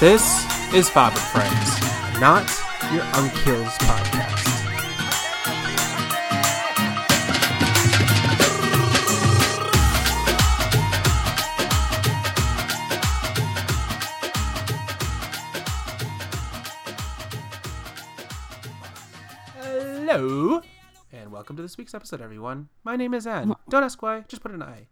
This is Fob and Friends, not your uncle's podcast. Hello, and welcome to this week's episode, everyone. My name is Anne. Don't ask why, just put an I.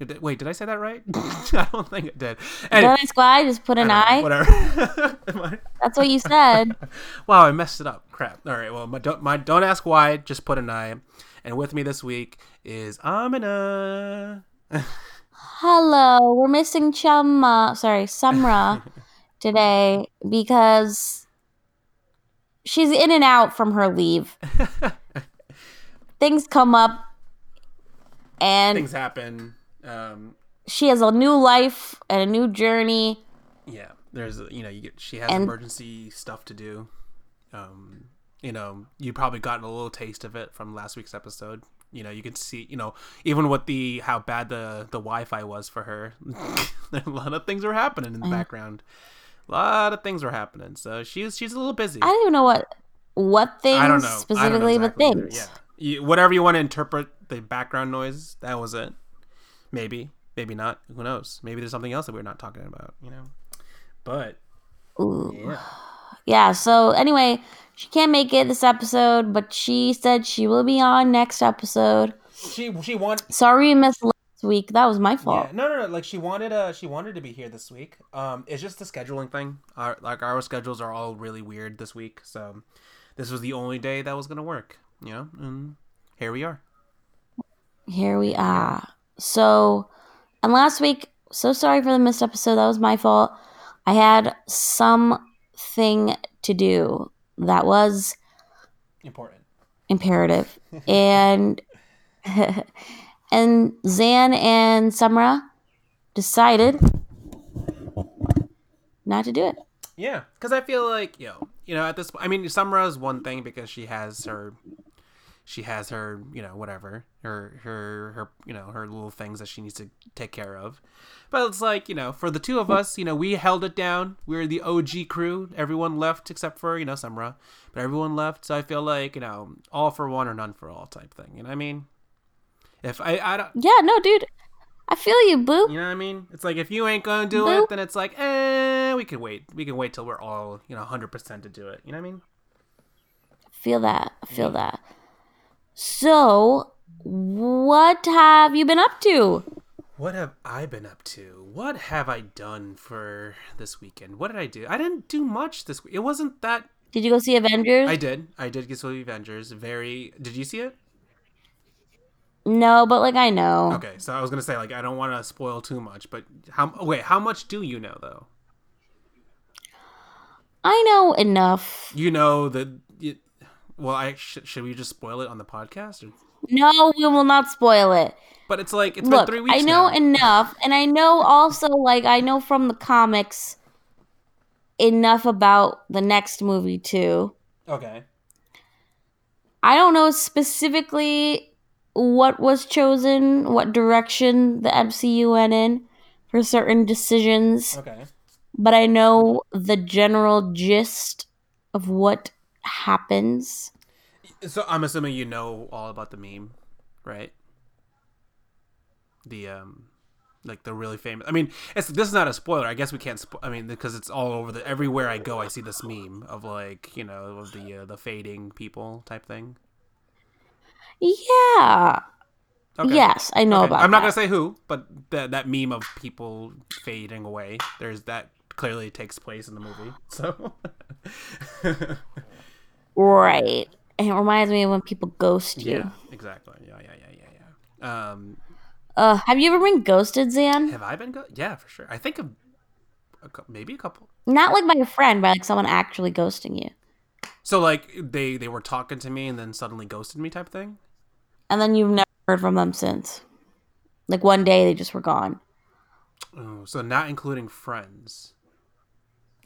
Did- Wait, did I say that right? I don't think it did. Anyway, Don't ask why, just put an I eye. Whatever. Am I- That's what you said. wow, I messed it up. Crap. All right. Well, my don't, my don't ask why. Just put an I. And with me this week is Amina. Hello, we're missing Chumma, sorry, Samra today because she's in and out from her leave. Things come up and Things happen. Um, she has a new life and a new journey. yeah. There's you know you get she has And- emergency stuff to do. Um, you know you probably gotten a little taste of it from last week's episode. You know you can see you know even with the how bad the the Wi-Fi was for her, a lot of things were happening in the background. A lot of things were happening. So she's she's a little busy. I don't even know what what things I don't know I don't know specifically, exactly but either. things. Yeah, you, whatever you want to interpret the background noise, that was it. Maybe, maybe not. Who knows? Maybe there's something else that we're not talking about. You know. But Ooh. yeah, Yeah, so anyway, she can't make it this episode, but she said she will be on next episode. she she want. Sorry you missed last week. That was my Yeah, fault. no, no, no. Like she wanted, uh, she wanted to be here this week. Um, it's just the scheduling thing. Our like our schedules are all really weird this week, so this was the only day that was gonna work. You know, and here we are. Here we are. So, and last week, so sorry for the missed episode. That was my fault. I had something to do that was Important. imperative. and and Zan and Samra decided not to do it. Yeah, because I feel like you know, you know, at this, I mean, Samra is one thing because she has her, she has her, you know, whatever, her, her, her, you know, her little things that she needs to take care of. But it's like you know, for the two of us, you know, we held it down. We were the OG crew. Everyone left except for you know Samra, but everyone left. So I feel like you know, all for one or none for all type thing. You know what I mean? If I, I don't. Yeah, no, dude. I feel you, boo. You know what I mean? It's like if you ain't gonna do Nope. it, then it's like, eh, we can wait. We can wait till we're all, you know, hundred percent to do it. You know what I mean? Feel that. I feel that. So, what have you been up to? What have I been up to? What have I done for this weekend? What did I do? I didn't do much this week. It wasn't that. Did you go see Avengers? I did. I did get to the Avengers. Very. Did you see it? no, but like I know. Okay, so I was gonna say like I don't want to spoil too much, but how? Wait, how much do you know though? I know enough. You know that. You, well, I sh- should we just spoil it on the podcast? Or? No, we will not spoil it. But it's like it's Look, been three weeks I know now. enough, and I know also like I know from the comics enough about the next movie too. okay. I don't know specifically what was chosen, what direction the MCU went in for certain decisions, Okay. but I know the general gist of what happens. So I'm assuming you know all about the meme, right? The um, like the really famous. I mean, it's this is not a spoiler. I guess we can't. Spo- I mean, because it's all over the everywhere I go. I see this meme of like you know of the uh, the fading people type thing. Yeah. Okay. Yes, I know Okay. about I'm not that. gonna say who, but that that meme of people fading away. There's that clearly takes place in the movie. So. Right. And it reminds me of when people ghost you. yeah. Exactly. Yeah. Yeah. Yeah. Yeah. Yeah. Um. Uh, have you ever been ghosted, Zan? Have I been? Go- yeah, for sure. I think of a, cou- maybe a couple. Not like by a friend, but like someone actually ghosting you. So like they they were talking to me and then suddenly ghosted me type thing. And then you've never heard from them since. Like one day they just were gone. Oh, so not including friends.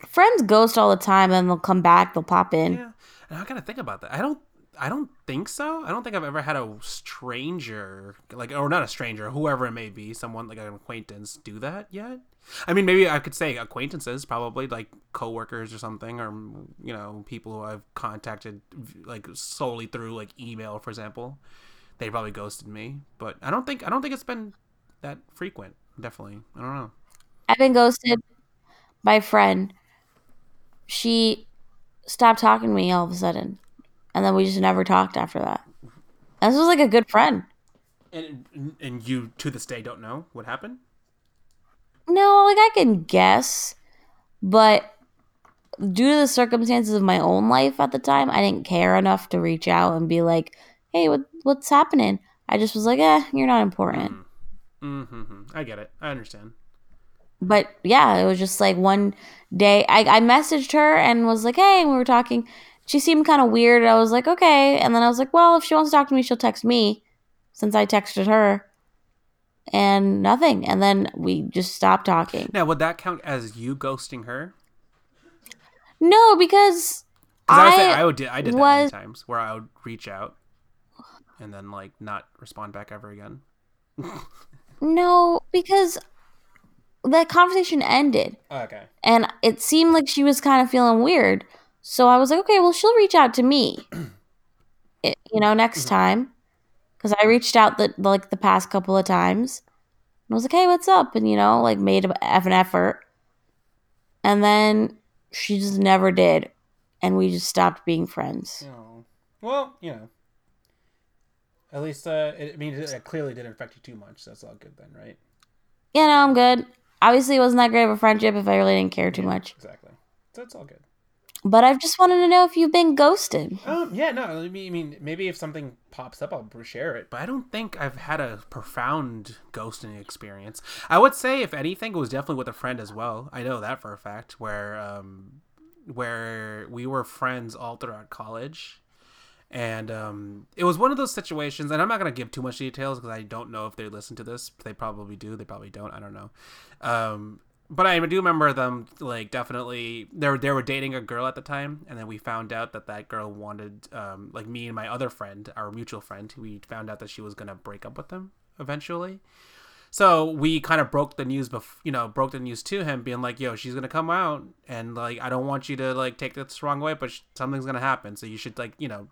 Friends ghost all the time and they'll come back, they'll pop in. Yeah, and I gotta think about that. I don't. I don't think so. I don't think I've ever had a stranger, like, or not a stranger, whoever it may be, someone like an acquaintance, do that yet. I mean, maybe I could say acquaintances, probably like coworkers or something, or you know, people who I've contacted like solely through like email, for example. They probably ghosted me, but I don't think I don't think it's been that frequent. Definitely, I don't know. I've been ghosted by a friend. She stopped talking to me all of a sudden, and then we just never talked after that. This was like a good friend. And and you to this day don't know what happened. No, like I can guess, but due to the circumstances of my own life at the time, I didn't care enough to reach out and be like, "Hey, what what's happening?" I just was like, "Eh, you're not important." Mm-hmm. I get it. I understand. But yeah, it was just like one day I, I messaged her and was like, "Hey," and we were talking. She seemed kind of weird. I was like, "Okay," and then I was like, "Well, if she wants to talk to me, she'll text me," since I texted her and nothing. And then we just stopped talking. Now, would that count as you ghosting her? No, because I, would I, say I would did I did that many times where I would reach out and then like not respond back ever again. no, because that conversation ended Okay. and it seemed like she was kind of feeling weird. So I was like, okay, well, she'll reach out to me, it, you know, next Mhm. time. Because I reached out the like the past couple of times, and I was like, hey, what's up? And you know, like made a- an effort, and then she just never did, and we just stopped being friends. Oh. Well, you know. At least, uh, it, I mean, it, it clearly didn't affect you too much. So that's all good then, right? You know, I'm good. Obviously, it wasn't that great of a friendship if I really didn't care too much. Exactly. So it's all good. But I've just wanted to know if you've been ghosted. Um, yeah, no, I mean, I mean, maybe if something pops up, I'll share it. But I don't think I've had a profound ghosting experience. I would say, if anything, it was definitely with a friend as well. I know that for a fact. Where, um, where we were friends all throughout college, and um, it was one of those situations. And I'm not gonna give too much details because I don't know if they listen to this. They probably do. They probably don't. I don't know. Um, but I do remember them like definitely they were they were dating a girl at the time, and then we found out that that girl wanted um like me and my other friend, our mutual friend, we found out that she was gonna break up with them eventually. So we kind of broke the news, bef- you know, broke the news to him, being like, "Yo, she's gonna come out, and like, I don't want you to like take this wrong way, but sh- something's gonna happen, so you should like, you know,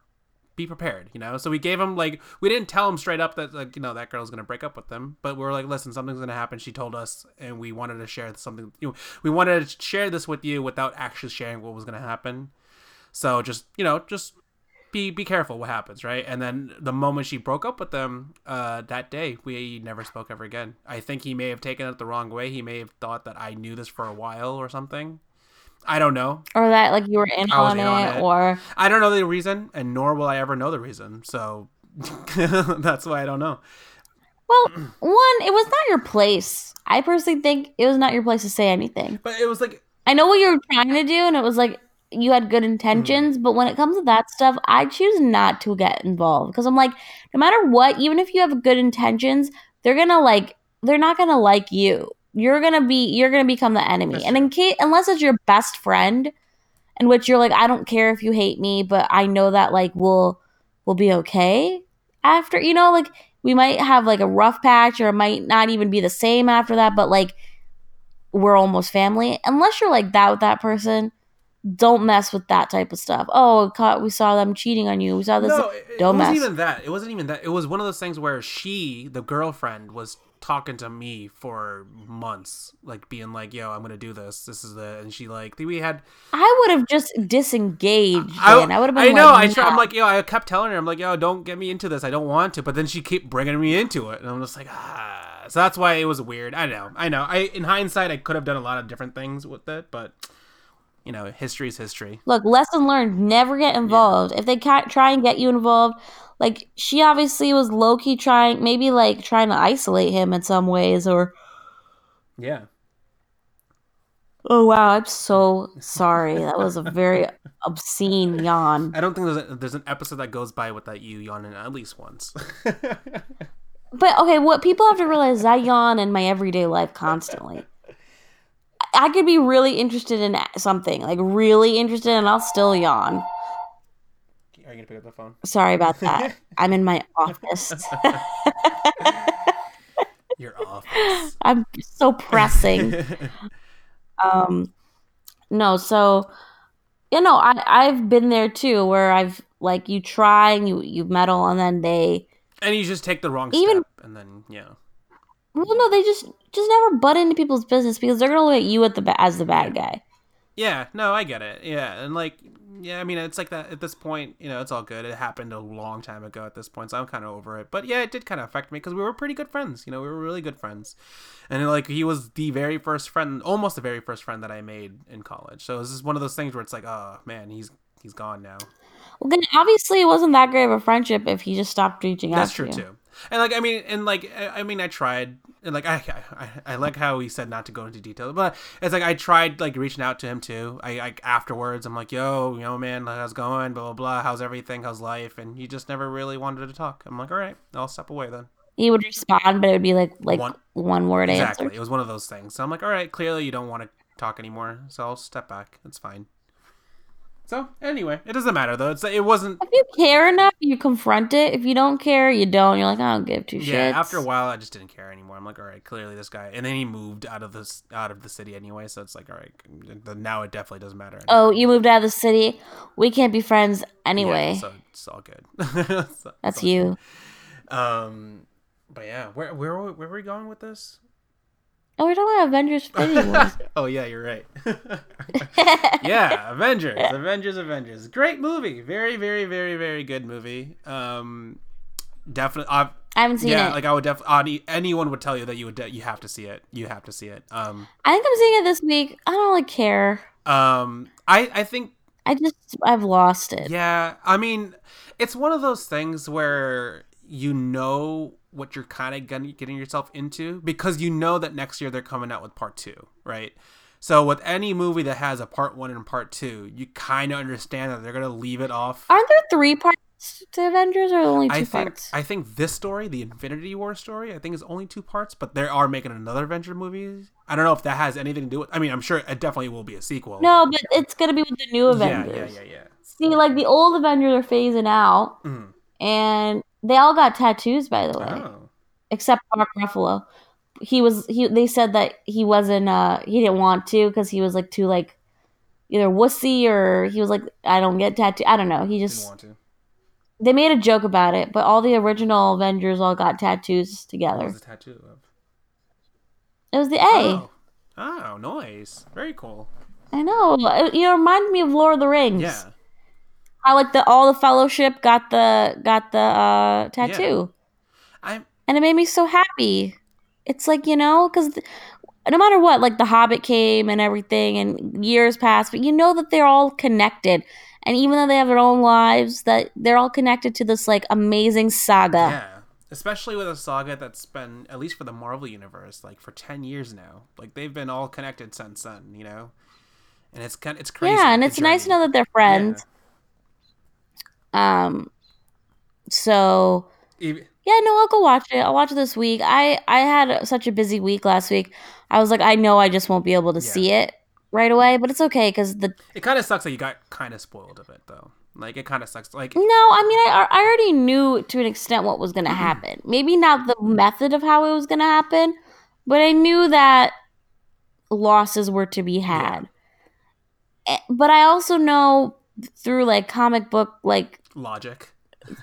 be prepared, you know. So we gave him like we didn't tell him straight up that like you know that girl's gonna break up with them, but we were like, listen, something's gonna happen. She told us, and we wanted to share something. You know, we wanted to share this with you without actually sharing what was gonna happen. So just you know, just be be careful what happens, right? And then the moment she broke up with them, uh, that day we never spoke ever again. I think he may have taken it the wrong way. He may have thought that I knew this for a while or something. I don't know. Or that like you were in, on, in it, on it. or I don't know the reason, and nor will I ever know the reason. So that's why I don't know. well, one, it was not your place. I personally think it was not your place to say anything. But it was like, I know what you were trying to do, and it was like you had good intentions, mm. but when it comes to that stuff, I choose not to get involved because I'm like, no matter what, even if you have good intentions, they're gonna like, they're not gonna like you. You're gonna be, you're gonna become the enemy. That's and in case, unless it's your best friend, in which you're like, I don't care if you hate me, but I know that like we'll we'll be okay after, you know, like we might have like a rough patch or it might not even be the same after that, but like we're almost family. Unless you're like that with that person, don't mess with that type of stuff. Oh, caught, we saw them cheating on you. We saw this. no, it, it don't wasn't mess. even that. It wasn't even that. It was one of those things where she, the girlfriend, was talking to me for months, like being like, "Yo, I'm gonna do this. This is the," and she like we had. I would have just disengaged. I. I would have I know. like, I try, I'm like, yo, I kept telling her, I'm like, yo, don't get me into this. I don't want to. But then she kept bringing me into it, and I'm just like, ah. So that's why it was weird. I know. I know. I in hindsight, I could have done a lot of different things with it, but you know, history is history. Look, lesson learned: never get involved. If they can't try and get you involved, like she obviously was low key trying, maybe like trying to isolate him in some ways, or Yeah. oh wow, I'm so sorry. That was a very obscene yawn. I don't think there's a, there's an episode that goes by without you yawning at least once. But okay, what people have to realize is I yawn in my everyday life constantly. I could be really interested in something, like really interested, and I'll still yawn. Are you gonna pick up the phone? Sorry about that. I'm in my office. Your office. I'm so pressing. um, no, so you know, I I've been there too, where I've like you try and you you meddle, and then they and you just take the wrong Even- step, and then yeah, well, no, they just just never butt into people's business because they're gonna look at you at the as the bad guy. yeah. No, I get it. Yeah, and like yeah, I mean, it's like that at this point. You know, it's all good. It happened a long time ago at this point, so I'm kind of over it. But yeah, it did kind of affect me because we were pretty good friends. You know, we were really good friends, and like he was the very first friend, almost the very first friend that I made in college. So this is one of those things where it's like, oh man, he's he's gone now. Well, then obviously it wasn't that great of a friendship if he just stopped reaching out. That's to true you. too. And like I mean, and like I I mean, I tried, and like I, I I like how he said not to go into detail, but it's like I tried like reaching out to him too. I like afterwards, I'm like, yo, you know, man, how's it going? Blah blah blah. How's everything? How's life? And he just never really wanted to talk. I'm like, all right, I'll step away then. He would respond, but it would be like like One- one, word Exactly. answer. It was one of those things. So I'm like, all right, clearly you don't want to talk anymore, so I'll step back. It's fine. So anyway, it doesn't matter though. It's it wasn't. If you care enough, you confront it. If you don't care, you don't. You're like, I don't give two shits. Yeah, after a while, I just didn't care anymore. I'm like, all right, clearly this guy, and then he moved out of this out of the city anyway. So it's like, all right, now it definitely doesn't matter. anymore. Oh, you moved out of the city. We can't be friends anyway. Yeah, so it's all good. So- That's so- you. Um, but yeah, where where where were we going with this? Oh, we're talking about Avengers Infinity Wars. oh yeah, you're right. yeah, Avengers, Avengers, Avengers. Great movie. Very, very, very, very good movie. Um, definitely. Uh, I haven't seen it. yeah, it. like I would definitely. Anyone would tell you that you would. De- you have to see it. You have to see it. Um, I think I'm seeing it this week. I don't really care. um, I I think I just I've lost it. Yeah, I mean, it's one of those things where you know what you're kind of getting yourself into because you know that next year they're coming out with part two, right? So with any movie that has a part one and part two, you kind of understand that they're gonna leave it off. Aren't there three parts to Avengers or only two I think parts? I think this story, the Infinity War story, I think is only two parts, but they are making another Avenger movie. I don't know if that has anything to do with. I mean, I'm sure it definitely will be a sequel. no, but it's gonna be with the new Avengers. yeah, yeah, yeah. See, like the old Avengers are phasing out, Mhm. and they all got tattoos, by the way, Oh, except Mark Ruffalo. He was he. They said that he wasn't. uh He didn't want to because he was like too like either wussy or he was like I don't get tattoo. I don't know. He didn't just want to. they made a joke about it, but all the original Avengers all got tattoos What together. was the tattoo of? It was the A. Oh. oh, nice. Very cool. I know. It, you know, reminded me of Lord of the Rings. Yeah. How like the all the Fellowship got the got the uh, tattoo, I'm and it made me so happy. It's like you know, because no matter what, like the Hobbit came and everything, and years passed, but you know that they're all connected. And even though they have their own lives, that they're all connected to this like amazing saga. yeah. Especially with a saga that's been at least for the Marvel universe, like for ten years now. Like they've been all connected since then, you know? And it's kind of, it's crazy. Yeah, and it's nice to know that they're friends. Um, so Even- Yeah, no, I'll go watch it. I'll watch it this week. I I had such a busy week last week. I was like, I know I just won't be able to Yeah. see it right away, but it's okay because the It kind of sucks that you got kind of spoiled of it though. Like it kind of sucks. Like no, I mean, I I already knew to an extent what was going to happen. Maybe not the method of how it was going to happen, but I knew that losses were to be had. Eh, But I also know through like comic book like logic.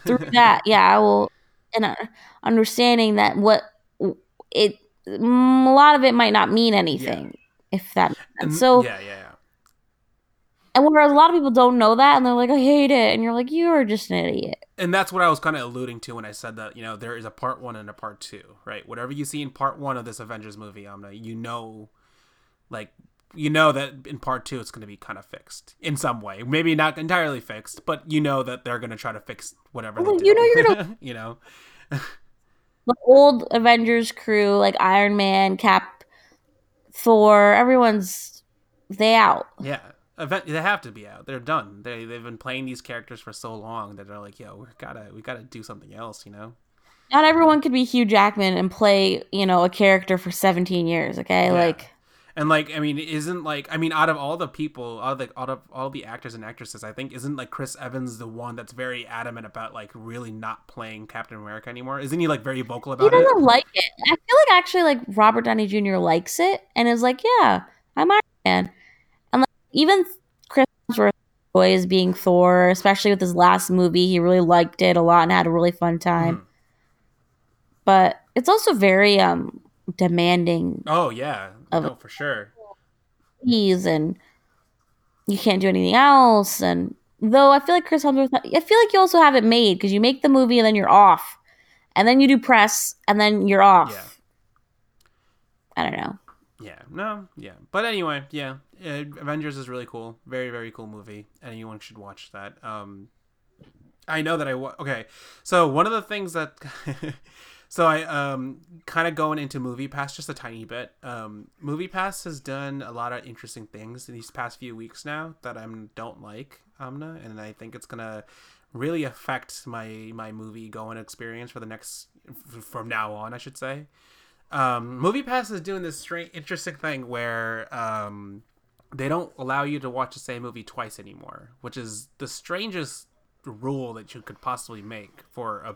through that, yeah, I will, and uh, understanding that what it, a lot of it might not mean anything, if that makes sense. And- So, yeah, yeah, yeah. and whereas a lot of people don't know that, and they're like, I hate it, and you're like, you're just an idiot. and that's what I was kind of alluding to when I said that you know there is a part one and a part two, right? Whatever you see in part one of this Avengers movie, Amna, you know, like you know that in part two it's going to be kind of fixed in some way, maybe not entirely fixed, but you know that they're going to try to fix whatever. Well, they you do. know you're gonna- you know, The old Avengers crew, like Iron Man, Cap, Thor, everyone's they out. yeah. Event, they have to be out. They're done. They they've been playing these characters for so long that they're like, yo, we gotta we gotta do something else, you know. Not everyone could be Hugh Jackman and play, you know, a character for 17 years. Okay, Yeah. like And like, I mean, isn't like, I mean, out of all the people, out of the, out of all the actors and actresses, I think isn't like Chris Evans the one that's very adamant about like really not playing Captain America anymore? Isn't he like very vocal about it? He doesn't like it. I feel like actually like Robert Downey Jr. likes it and is like, yeah, I'm Iron Man. And like even Chris Hemsworth enjoys being Thor, especially with his last movie. He really liked it a lot and had a really fun time. Mhm. But it's also very um demanding Oh yeah, Of- no, for sure. fees and you can't do anything else. And though I feel like Chris Hemsworth, I feel like you also have it made because you make the movie and then you're off, and then you do press and then you're off. Yeah. I don't know. Yeah, no, yeah. But anyway, yeah, uh, Avengers is really cool. Very, very cool movie. Anyone should watch that. Um, I know that I wa- okay. So one of the things that, so I um kind of going into Movie Pass just a tiny bit. Um, Movie Pass has done a lot of interesting things in these past few weeks now that I don't like Amna, and I think it's gonna really affect my my movie going experience for the next from now on, I should say um, Movie Pass is doing this strange, interesting thing where um, they don't allow you to watch the same movie twice anymore, which is the strangest rule that you could possibly make for a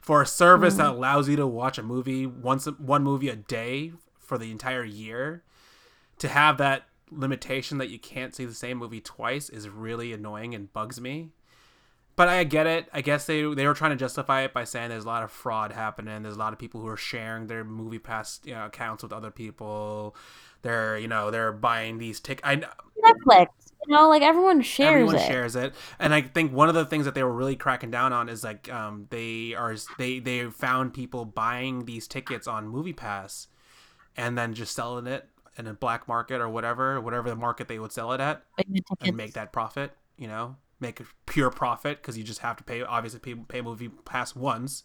for a service that mm. allows you to watch a movie once one movie a day for the entire year. To have that limitation that you can't see the same movie twice is really annoying and bugs me but I get it. I guess they they were trying to justify it by saying there's a lot of fraud happening. There's a lot of people who are sharing their movie pass you know, accounts with other people. They're you know they're buying these tickets. I Netflix, you know, like everyone shares everyone it. shares it, and I think one of the things that they were really cracking down on is like um they are they they found people buying these tickets on Movie Pass, and then just selling it in a black market or whatever whatever the market they would sell it at and make that profit. You know, make a pure profit because you just have to pay obviously pay, pay movie pass once,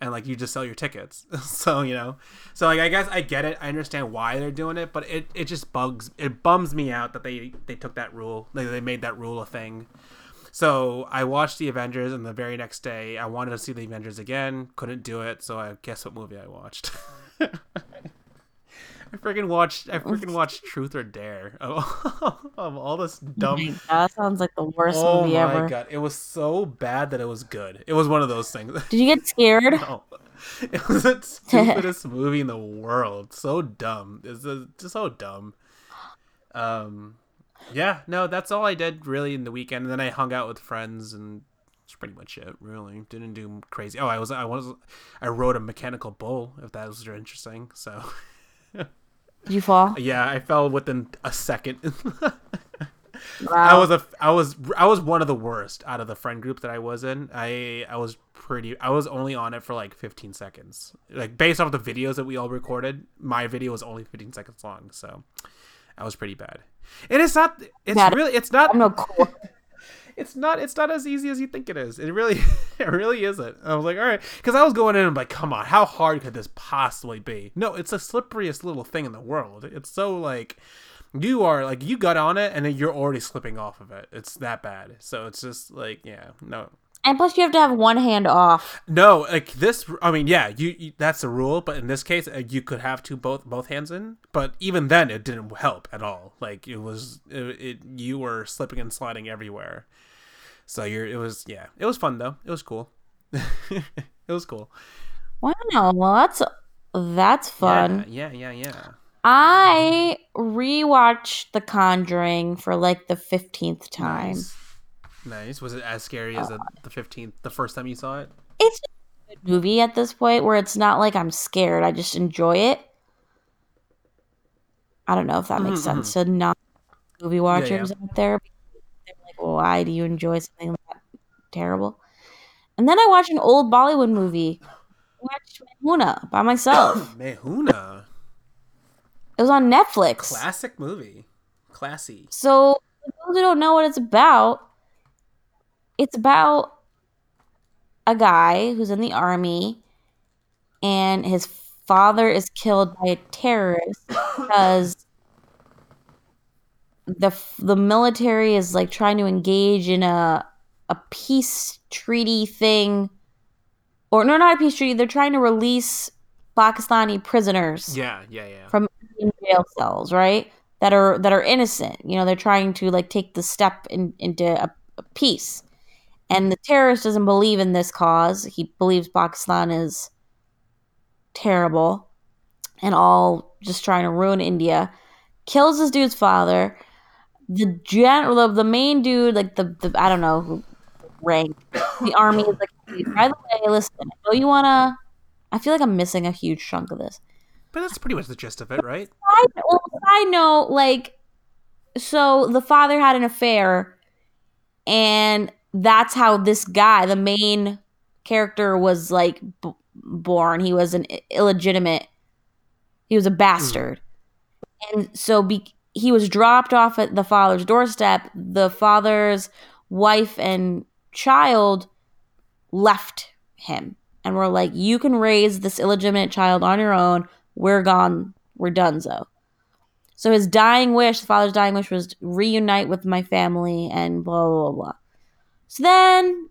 and like you just sell your tickets. so you know, so like I guess I get it. I understand why they're doing it, but it, it just bugs it bums me out that they they took that rule. Like they made that rule a thing. So I watched the Avengers, and the very next day I wanted to see the Avengers again. Couldn't do it, so I guess what movie I watched. I freaking watched. I freaking watched Truth or Dare of, of all this Oh dumb that sounds like the worst oh movie my ever. god, it was so bad that it was good. It was one of those things. Did you get scared? no. It was the stupidest movie in the world. So dumb. It's just so dumb. Um, yeah, no, that's all I did really in the weekend. And then I hung out with friends, and that's pretty much it. Really, didn't do crazy. Oh, I was, I was, I rode a mechanical bull. If that was interesting. So you fall? yeah, I fell within a second. Wow. I was a I was I was one of the worst out of the friend group that I was in. I I was pretty I was only on it for like 15 seconds. Like based off the videos that we all recorded, my video was only 15 seconds long, so I was pretty bad. And it's not it's really it's not I'm no cool. It's not it's not as easy as you think it is. It really it really isn't. I was like, all right, because I was going in and like, come on, how hard could this possibly be? No, it's the slipperiest little thing in the world. It's so like you are like you got on it and then you're already slipping off of it. It's that bad. So it's just like yeah, no. And plus, you have to have one hand off. No, like this. I mean, yeah, you, you that's the rule. But in this case, uh, you could have two both both hands in. But even then, it didn't help at all. Like it was, it, it you were slipping and sliding everywhere. So you're, it was, yeah, it was fun though. It was cool. it was cool. Wow, well that's that's fun. Yeah, yeah, yeah, yeah. I rewatched The Conjuring for like the fifteenth time. Nice. Nice. Was it as scary as the the fifteenth, the first time you saw it? It's a movie at this point where it's not like I'm scared. I just enjoy it. I don't know if that makes Mhm, sense to non movie watchers yeah. out there. They're like, why do you enjoy something that terrible? And then I watched an old Bollywood movie. I watched Main Hoon Na by myself. Main Hoon Na, it was on Netflix. classic movie, classy. So, for those who don't know what it's about, it's about a guy who's in the army and his father is killed by a terrorist because the the military is like trying to engage in a a peace treaty thing or no not a peace treaty they're trying to release Pakistani prisoners Yeah, yeah, yeah. from jail cells, right? That are that are innocent. You know, they're trying to like take the step in, into a, a peace. And the terrorist doesn't believe in this cause. He believes Pakistan is terrible and all just trying to ruin India. Kills this dude's father. The general, the, the main dude, like the, the I don't know who rank. The army is like, by the way, listen, oh, you wanna? I feel like I'm missing a huge chunk of this. But that's pretty much the gist of it, right? I well, side note, like, so the father had an affair, and that's how this guy, the main character, was like b- born. He was an illegitimate. He was a bastard, mm. and so be, he was dropped off at the father's doorstep. The father's wife and child left him and were like, "You can raise this illegitimate child on your own. We're gone. We're done." So, so his dying wish, the father's dying wish, was reunite with my family and blah blah blah. So then,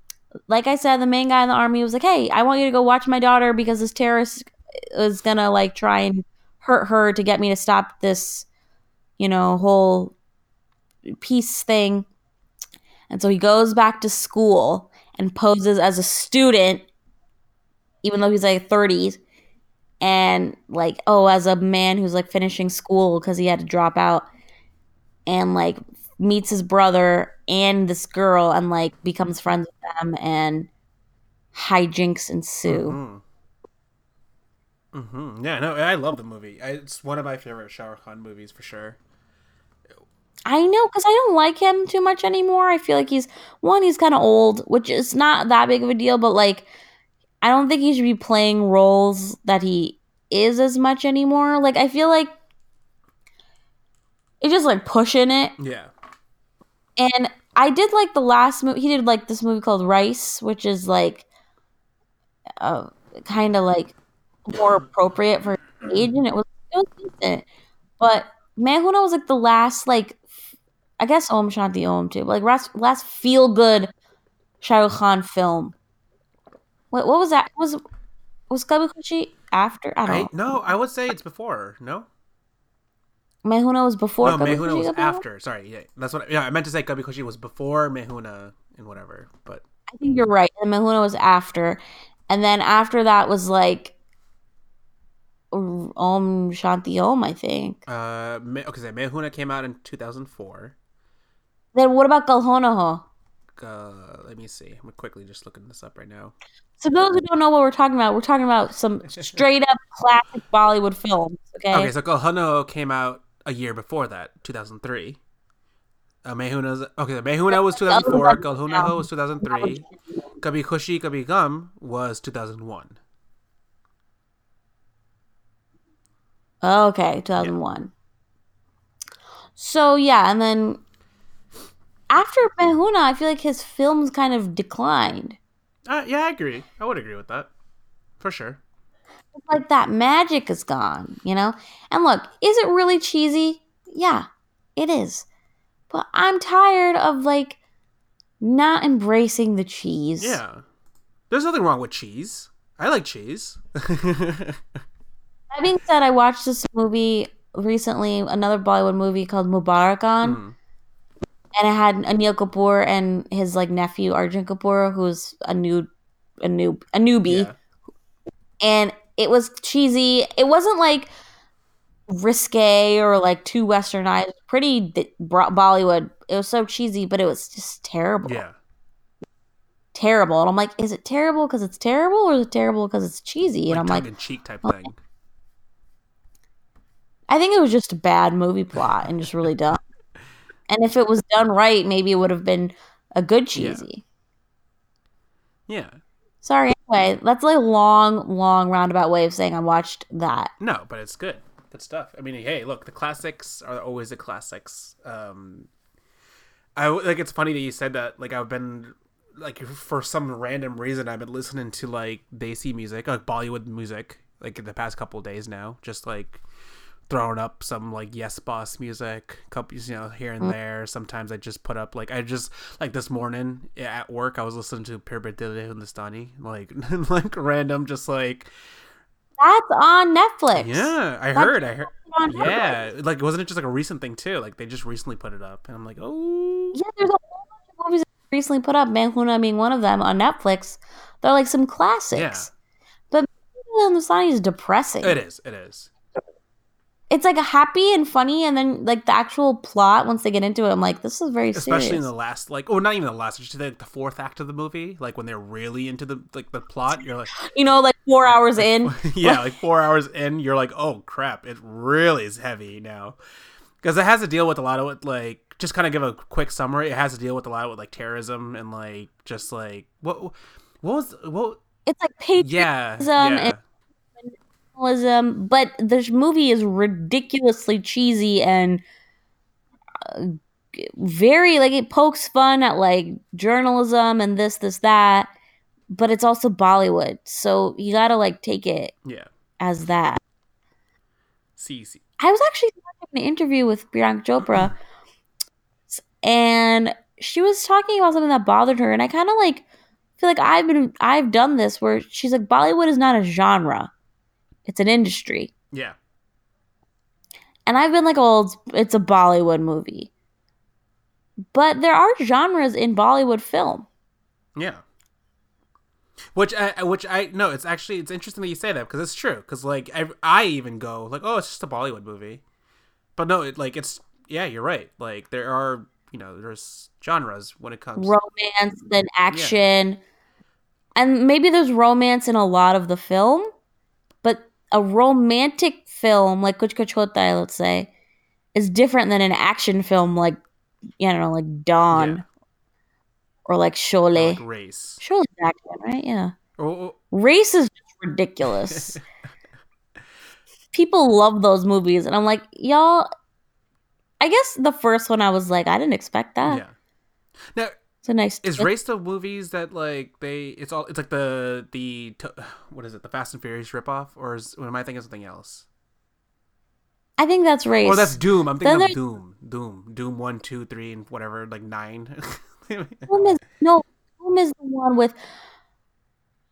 like I said, the main guy in the army was like, "Hey, I want you to go watch my daughter because this terrorist is gonna like try and hurt her to get me to stop this, you know, whole peace thing." And so he goes back to school and poses as a student, even though he's like 30s, and like, oh, as a man who's like finishing school because he had to drop out, and like meets his brother and this girl and like becomes friends with them and hijinks ensue. Mm-hmm. Mm-hmm. Yeah, no, I love the movie. It's one of my favorite Shah Rukh Khan movies for sure. I know because I don't like him too much anymore. I feel like he's one, he's kind of old, which is not that big of a deal, but like, I don't think he should be playing roles that he is as much anymore. Like, I feel like it's just like pushing it. Yeah. And I did like the last movie. He did like this movie called Raees, which is like, uh, kind of like more appropriate for age, and it was, it was decent. But Main Hoon Na was like the last like I guess Om Shanti Om too, but like last last feel good Shah Rukh Khan film. What what was that? Was was Kabhi Khushi after? I don't I, know. No, I would say it's before. No. Main Hoon Na was before. No, Main Hoon Na was after. Sorry, yeah, that's what. Yeah, I meant to say Kabhi Khushi was before Main Hoon Na and whatever, but I think you're right. And Main Hoon Na was after, and then after that was like Om Shanti Om, I think. Uh, okay, so Main Hoon Na came out in 2004. Then what about Kal Ho Naa Ho? Uh, let me see. I'm quickly just looking this up right now. So those who don't know what we're talking about, we're talking about some straight up classic Bollywood films. Okay. Okay, so Kal Ho Naa Ho came out a year before that, 2003. Uh, Main Hoon Na's okay. Hoon was 2004. Kal Ho Naa Ho was 2003. Kabhi Khushi Kabhie Gham was 2001. Okay, 2001. Yeah. So yeah, and then after Main Hoon Na, I feel like his films kind of declined. Uh, yeah, I agree. I would agree with that. For sure. It's like that magic is gone, you know? And look, is it really cheesy? Yeah, it is. But I'm tired of like not embracing the cheese. Yeah. There's nothing wrong with cheese. I like cheese. that being said, I watched this movie recently, another Bollywood movie called Mubarakan. Mm and it had Anil Kapoor and his like nephew Arjun Kapoor, who's a new, a new, a newbie, yeah. and it was cheesy. It wasn't like risque or like too westernized. Pretty Bollywood. It was so cheesy, but it was just terrible. Yeah, terrible. And I'm like, is it terrible because it's terrible, or is it terrible because it's cheesy? And like I'm like, cheek type thing. I think it was just a bad movie plot and just really dumb. And if it was done right, maybe it would have been a good cheesy. Yeah. yeah. Sorry. Anyway, that's like a long, long roundabout way of saying I watched that. No, but it's good. Good stuff. I mean, hey, look, the classics are always the classics. Um, I like. It's funny that you said that. Like, I've been like for some random reason, I've been listening to like Desi music, like Bollywood music, like in the past couple days now. Just like throwing up some like yes boss music couple you know here and mm. there sometimes i just put up like i just like this morning at work i was listening to Dil Hai Hindustani like like random just like That's on Netflix. Yeah, I That's heard. I heard. on Netflix. Yeah, like wasn't it just like a recent thing too? Like they just recently put it up, and I'm like, oh, Yeah, there's a whole bunch of movies that recently put up, Main Hoon Na being one of them on Netflix. They're like some classics. Yeah. But Hindustani is depressing. it is. It is. It's like a happy and funny, and then like the actual plot. Once they get into it, I'm like, this is very Especially in the last, like, or not even the last, just like the fourth act of the movie, like when they're really into the like the plot. You're like, you know, like four hours in. yeah, like four hours in, you're like, oh crap, it really is heavy now, because it has to deal with a lot of like, just kind of give a quick summary. It has to deal with a lot with like terrorism and like just like what what was what It's like patriotism yeah yeah and- nationalism, but this movie is ridiculously cheesy and uh, very like it pokes fun at like journalism and this, this, that. But it's also Bollywood, so you gotta like take it yeah. as that. See, see. I was actually watching an interview with Priyanka Chopra, and she was talking about something that bothered her, and I kind of like feel like I've been I've done this where she's like Bollywood is not a genre, it's an industry, Yeah, and I've been like, oh, it's, a Bollywood movie, but there are genres in Bollywood film. yeah. Which I, which I no, it's actually it's interesting that you say that because it's true. Because like I, I even go like, oh, it's just a Bollywood movie, but no, it like it's yeah, you're right. Like there are you know there's genres when it comes. romance then action and maybe there's romance in a lot of the film a romantic film like kuch kuch hota hai let's say is different than an action film like you know like Don Yeah. or like or, Sholay. like race. Sholay's action right yeah Or, or- race is just ridiculous people love those movies and i'm like y'all i guess the first one i was like i didn't expect that yeah. Now it's a nice is race the movies that like they it's all it's like the the what is it the Fast and Furious ripoff or is or am I thinking of something else? i think that's race Oh, that's Dhoom. I'm thinking Then of Dhoom. Dhoom. Dhoom one, two, three, and whatever, like nine. Dhoom is no Dhoom is the one with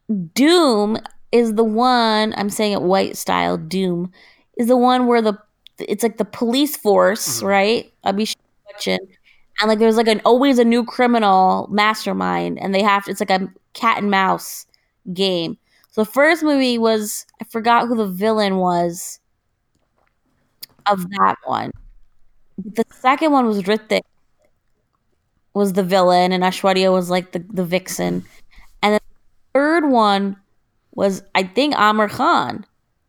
Dhoom is the one I'm saying it white style Dhoom is the one where the it's like the police force, Mhm. right? Abhishek Bachchan. And like there's like an always a new criminal mastermind and they have to, it's like a cat and mouse game. So the first movie was I forgot who the villain was of that one. The second one was Hrithik was the villain and Aishwarya was like the, the vixen. And then the third one was I think Aamir Khan.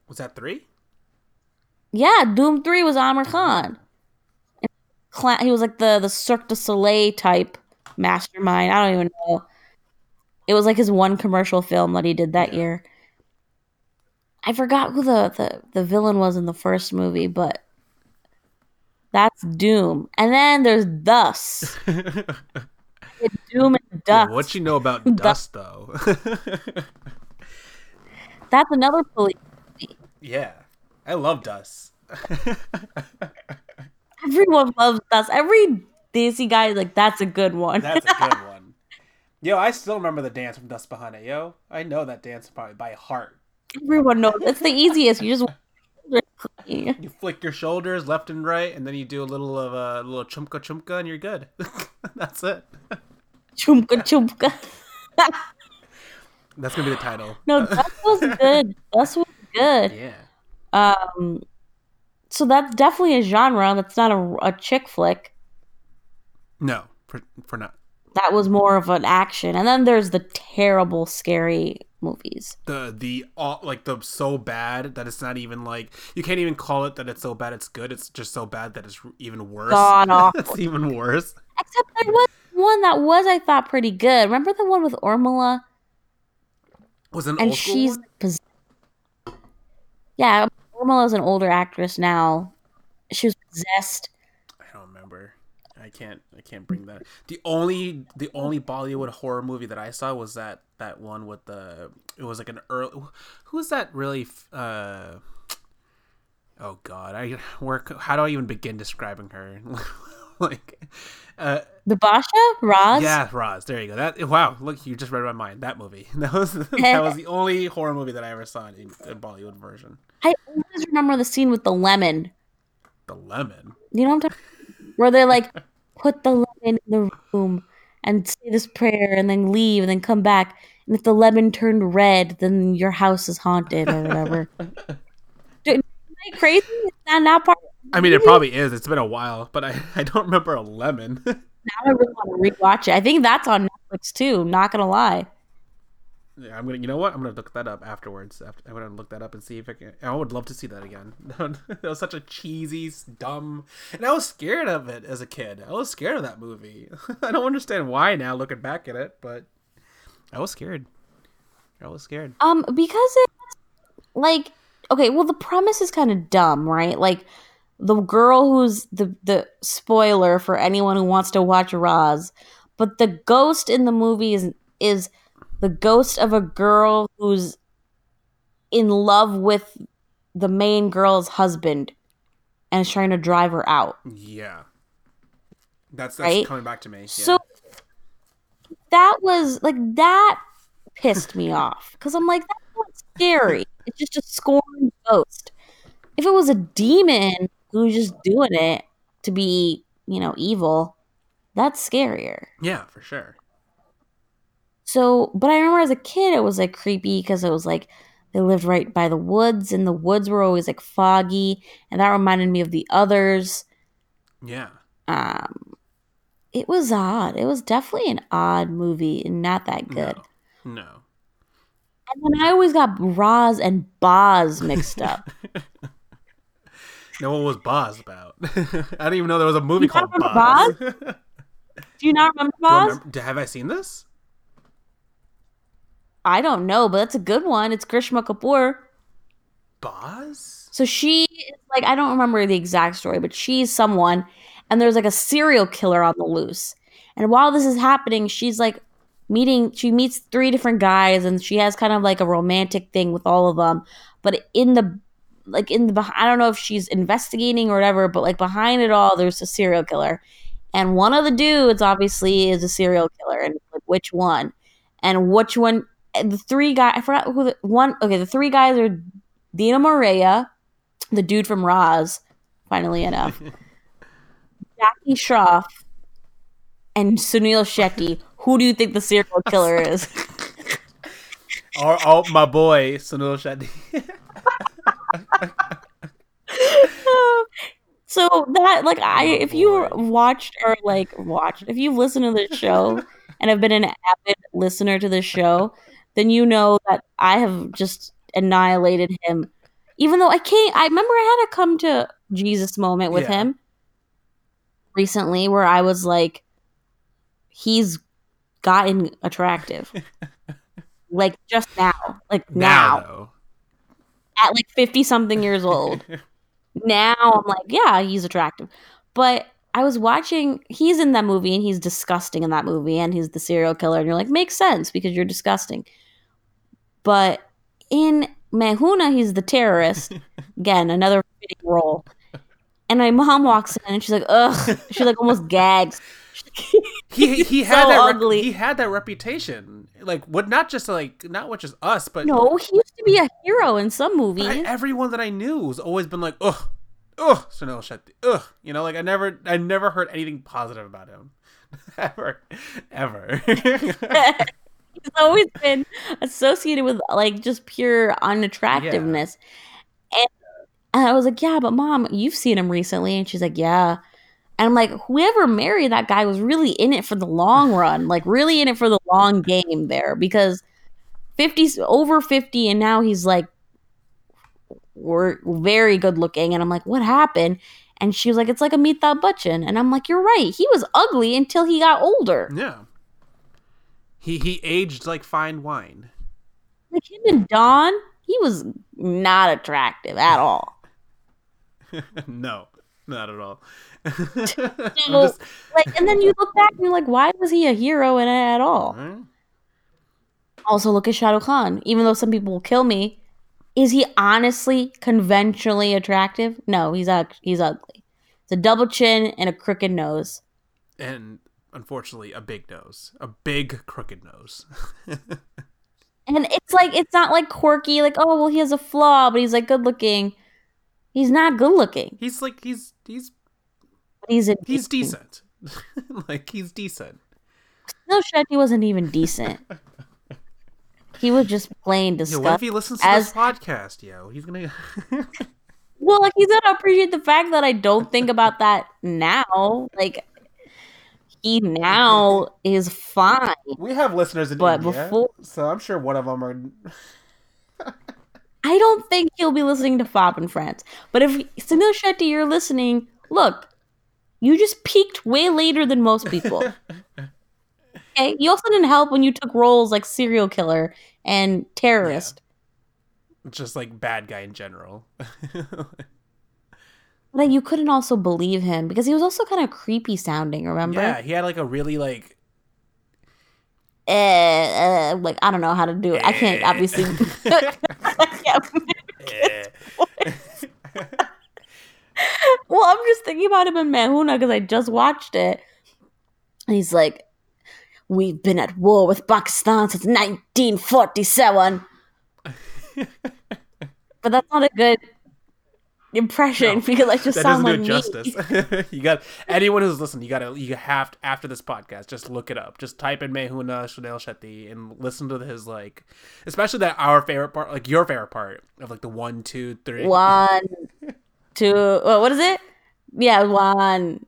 Was that three? Yeah, Dhoom 3 was Aamir Khan. He was like the, the Cirque du Soleil type mastermind. I don't even know. It was like his one commercial film that he did that Yeah. year. I forgot who the, the, the villain was in the first movie, but that's Dhoom. And then there's Dus. Dhoom and Yeah, Dus. what you know about Du- Dus though? That's another police. yeah, I love Dus. Everyone loves Dus. Every Desi guy like, that's a good one. That's a good one. Yo, I still remember the dance from Dus Bahane. Yo, I know that dance probably by heart. Everyone knows. It's the easiest. You just You flick your shoulders left and right, and then you do a little of a little chumka chumka, and you're good. That's it. chumka chumka. That's gonna be the title. No, that was good. That was good. Yeah. Um, so that's definitely a genre. That's not a, a chick flick. No, for for not That was more of an action. And then there's the terrible, scary movies. the the all like the so bad that it's not even like you can't even call it that it's so bad it's good. It's just so bad that it's even worse. God awful. it's even worse. Except there was one that was, I thought, pretty good. Remember the one with Urmila? Was an and she's one? yeah Urmila's an older actress now she was possessed I don't remember. I can't. I can't bring that. The only the only Bollywood horror movie that I saw was that that one with the. It was like an early. Who's that really? Uh, oh God! I work. How do I even begin describing her? like, uh, The Basha? Raaz? yeah, Raaz. There you go. That wow. Look, you just read my mind. That movie. That was that was the only horror movie that I ever saw in a Bollywood version. I always remember the scene with the lemon. The lemon. You know what I'm talking About? Where they like put the lemon in the room and say this prayer and then leave and then come back. And if the lemon turned red, then your house is haunted or whatever. Dude, crazy? Is that not part I mean, it probably is. It's been a while, but I, I don't remember a lemon. Now I really want to rewatch it. I think that's on Netflix too. Not gonna lie. I'm gonna. You know what? I'm gonna look that up afterwards. After, I'm gonna look that up and see if I can. I would love to see that again. that was such a cheesy, dumb, and I was scared of it as a kid. I was scared of that movie. I don't understand why now, looking back at it, but I was scared. I was scared. Um, because it's like okay, well the premise is kind of dumb, right? Like the girl who's the the spoiler for anyone who wants to watch Raaz, but the ghost in the movie is is the ghost of a girl who's in love with the main girl's husband and is trying to drive her out. Yeah, that's that's Right? coming back to me. Yeah. So that was like that pissed me off because I'm like that's not scary. It's just a scorned ghost. If it was a demon who's just doing it to be, you know, evil, that's scarier. yeah, for sure. So, but I remember as a kid, it was like creepy because it was like they lived right by the woods, and the woods were always like foggy, and that reminded me of the others. Yeah. Um, it was odd. It was definitely an odd movie and not that good. No. No. And then I always got Raaz and Baaz mixed up. No, what was Baaz about? I didn't even know there was a movie called don't Baaz. Do you not remember Baaz? remember- have I seen this? I don't know, but that's a good one. It's Karisma Kapoor. Baaz? So she is like I don't remember the exact story, but she's someone, and there's like a serial killer on the loose. And while this is happening, she's like meeting. She meets three different guys, and she has kind of like a romantic thing with all of them. But in the like in the I don't know if she's investigating or whatever, but like behind it all, there's a serial killer, and one of the dudes obviously is a serial killer, and like which one, and which one. The three guys, I forgot who the one. Okay, the three guys are Dino Morea, the dude from Raaz, finally enough, Jackie Shroff, and Sunil Shetty. Who do you think the serial killer is? Oh, oh, my boy, Sunil Shetty. so that, like, I if you watched or like watched, if you've listened to this show and have been an avid listener to this show, then you know that I have just annihilated him. Even though I can't, I remember I had a come to Jesus moment with Yeah. him recently where I was like, he's gotten attractive. like just now. Like now, now. At like 50 something years old. now I'm like, yeah, he's attractive. But I was watching, he's in that movie and he's disgusting in that movie and he's the serial killer. And you're like, makes sense because you're disgusting. But in Main Hoon Na, he's the terrorist. Again, another fitting role. And my mom walks in and she's like, ugh. She like almost gags. He he had So that ugly. he had that reputation. Like what? Not just like not what just us, but no, he used to be a hero in some movies. I- everyone that I knew has always been like, ugh, ugh, Sunil Shetty, ugh. You know, like I never I never heard anything positive about him, ever, ever. He's always been associated with like just pure unattractiveness. And, and I was like, yeah, but mom, you've seen him recently. And she's like, yeah. And I'm like, whoever married that guy was really in it for the long run, like really in it for the long game there because 50's over 50 and now he's like we're very good looking and I'm like, what happened? And she was like, it's like Amitabh Bachchan. And I'm like, you're right. He was ugly until he got older. yeah. He he aged like fine wine. Like him and Don, he was not attractive at all. no, not at all. So, just- like, and then you look back and you're like, why was he a hero in at all? Huh? Also, look at Shah Rukh Khan. Even though some people will kill me, is he honestly conventionally attractive? No, he's ug- he's ugly. It's a double chin and a crooked nose. and unfortunately a big nose, a big crooked nose. And it's like it's not like quirky, like oh well he has a flaw, but he's like good looking. He's not good looking. he's like he's he's he's a he's decent. like he's decent. No, shit, he wasn't even decent. he was just plain Yeah, what if he listens to As- this podcast, yo? He's gonna Well, like he's gonna appreciate the fact that I don't think about that now. Like he now is fine. We have listeners in But India, before- so I'm sure one of them are. I don't think he'll be listening to Fop and Friends. But if Sunil Shetty, you're listening, look, you just peaked way later than most people. okay, you also didn't help when you took roles like serial killer and terrorist. Just like bad guy in general. But you couldn't also believe him because he was also kind of creepy sounding. Remember? yeah, he had like a really like. uh, uh, like I don't know how to do it. I can't Eh. obviously. Yeah. Well, I'm just thinking about him in Main Hoon Na because I just watched it. And he's like, "We've been at war with Pakistan since 1947," but that's not a good impression No, because I just that sound doesn't like do it me. justice. you got anyone who's listening. You gotta you have to, after this podcast, just look it up. Just type in Mehuna Sunil Shetty and listen to his like, especially that our favorite part, like your favorite part of like the one, two, three. One, two. oh, what is it? Yeah, one,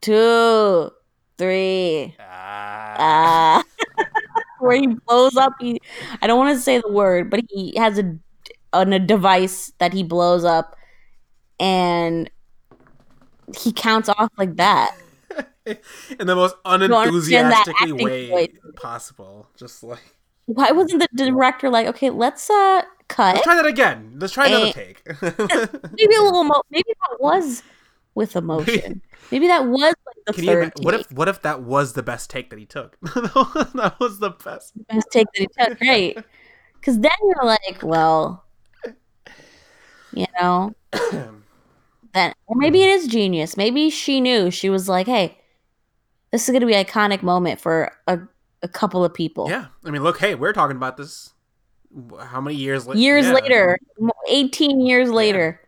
two, three. Ah. uh, where he blows up. He, I don't want to say the word, but he has a on a device that he blows up, and he counts off like that. in the most unenthusiastically way voice. possible. Just like Why wasn't the director like, okay, let's uh cut let's try that again. Let's try another Eh. take. maybe a little mo- maybe that was with emotion. Maybe that was like the Can you third ima- what if what if that was the best take that he took? that was the best. best take that he took, right? Because then you're like, well, you know, then or maybe mm-hmm. it is genius. Maybe she knew. She was like, hey, this is gonna be an iconic moment for a, a couple of people. Yeah, I mean, look, hey, we're talking about this. How many years later? Years later, eighteen years later.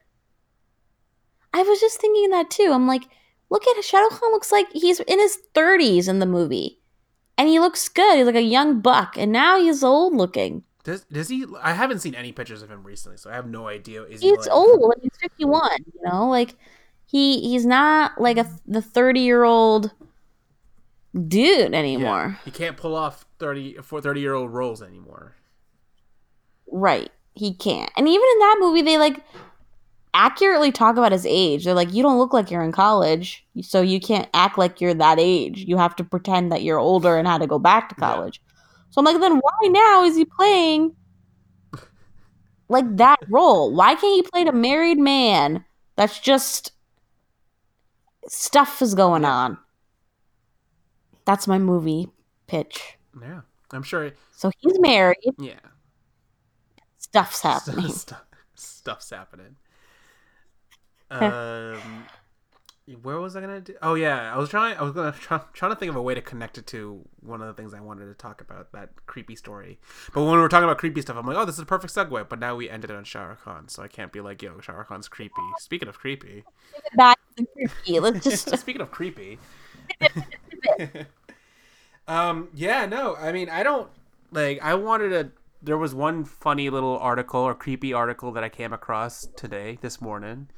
I was just thinking that too. I'm like, look at Shah Rukh Khan looks like he's in his thirties in the movie. And he looks good. He's like a young buck, and now he's old looking. Does does he? I haven't seen any pictures of him recently, so I have no idea. Is he he's like, old he's 51 you know like he he's not like a the 30 year old dude Yeah, anymore he can't pull off 30 for 30 year old roles anymore. right he can't and even in that movie they like accurately talk about his age they're like you don't look like you're in college so you can't act like you're that age you have to pretend that you're older and had to go back to Yeah. college so i'm like then why now is he playing like that role? Why can't he play a married man that's just stuff is going on? That's my movie pitch. Yeah, I'm sure. so he's married. Yeah, stuff's happening. Stuff, stuff's happening. Um, where was I gonna do? Oh yeah, I was trying. I was gonna try, trying to think of a way to connect it to one of the things I wanted to talk about that creepy story. But when we were talking about creepy stuff, I'm like, oh, this is a perfect segue. But now we ended on Shah Rukh Khan, so I can't be like, yo, Shah Rukh Khan's creepy. Speaking of creepy, back creepy. let's just speaking of creepy. um. Yeah. No. I mean, I don't like. I wanted to. There was one funny little article or creepy article that I came across today, this morning,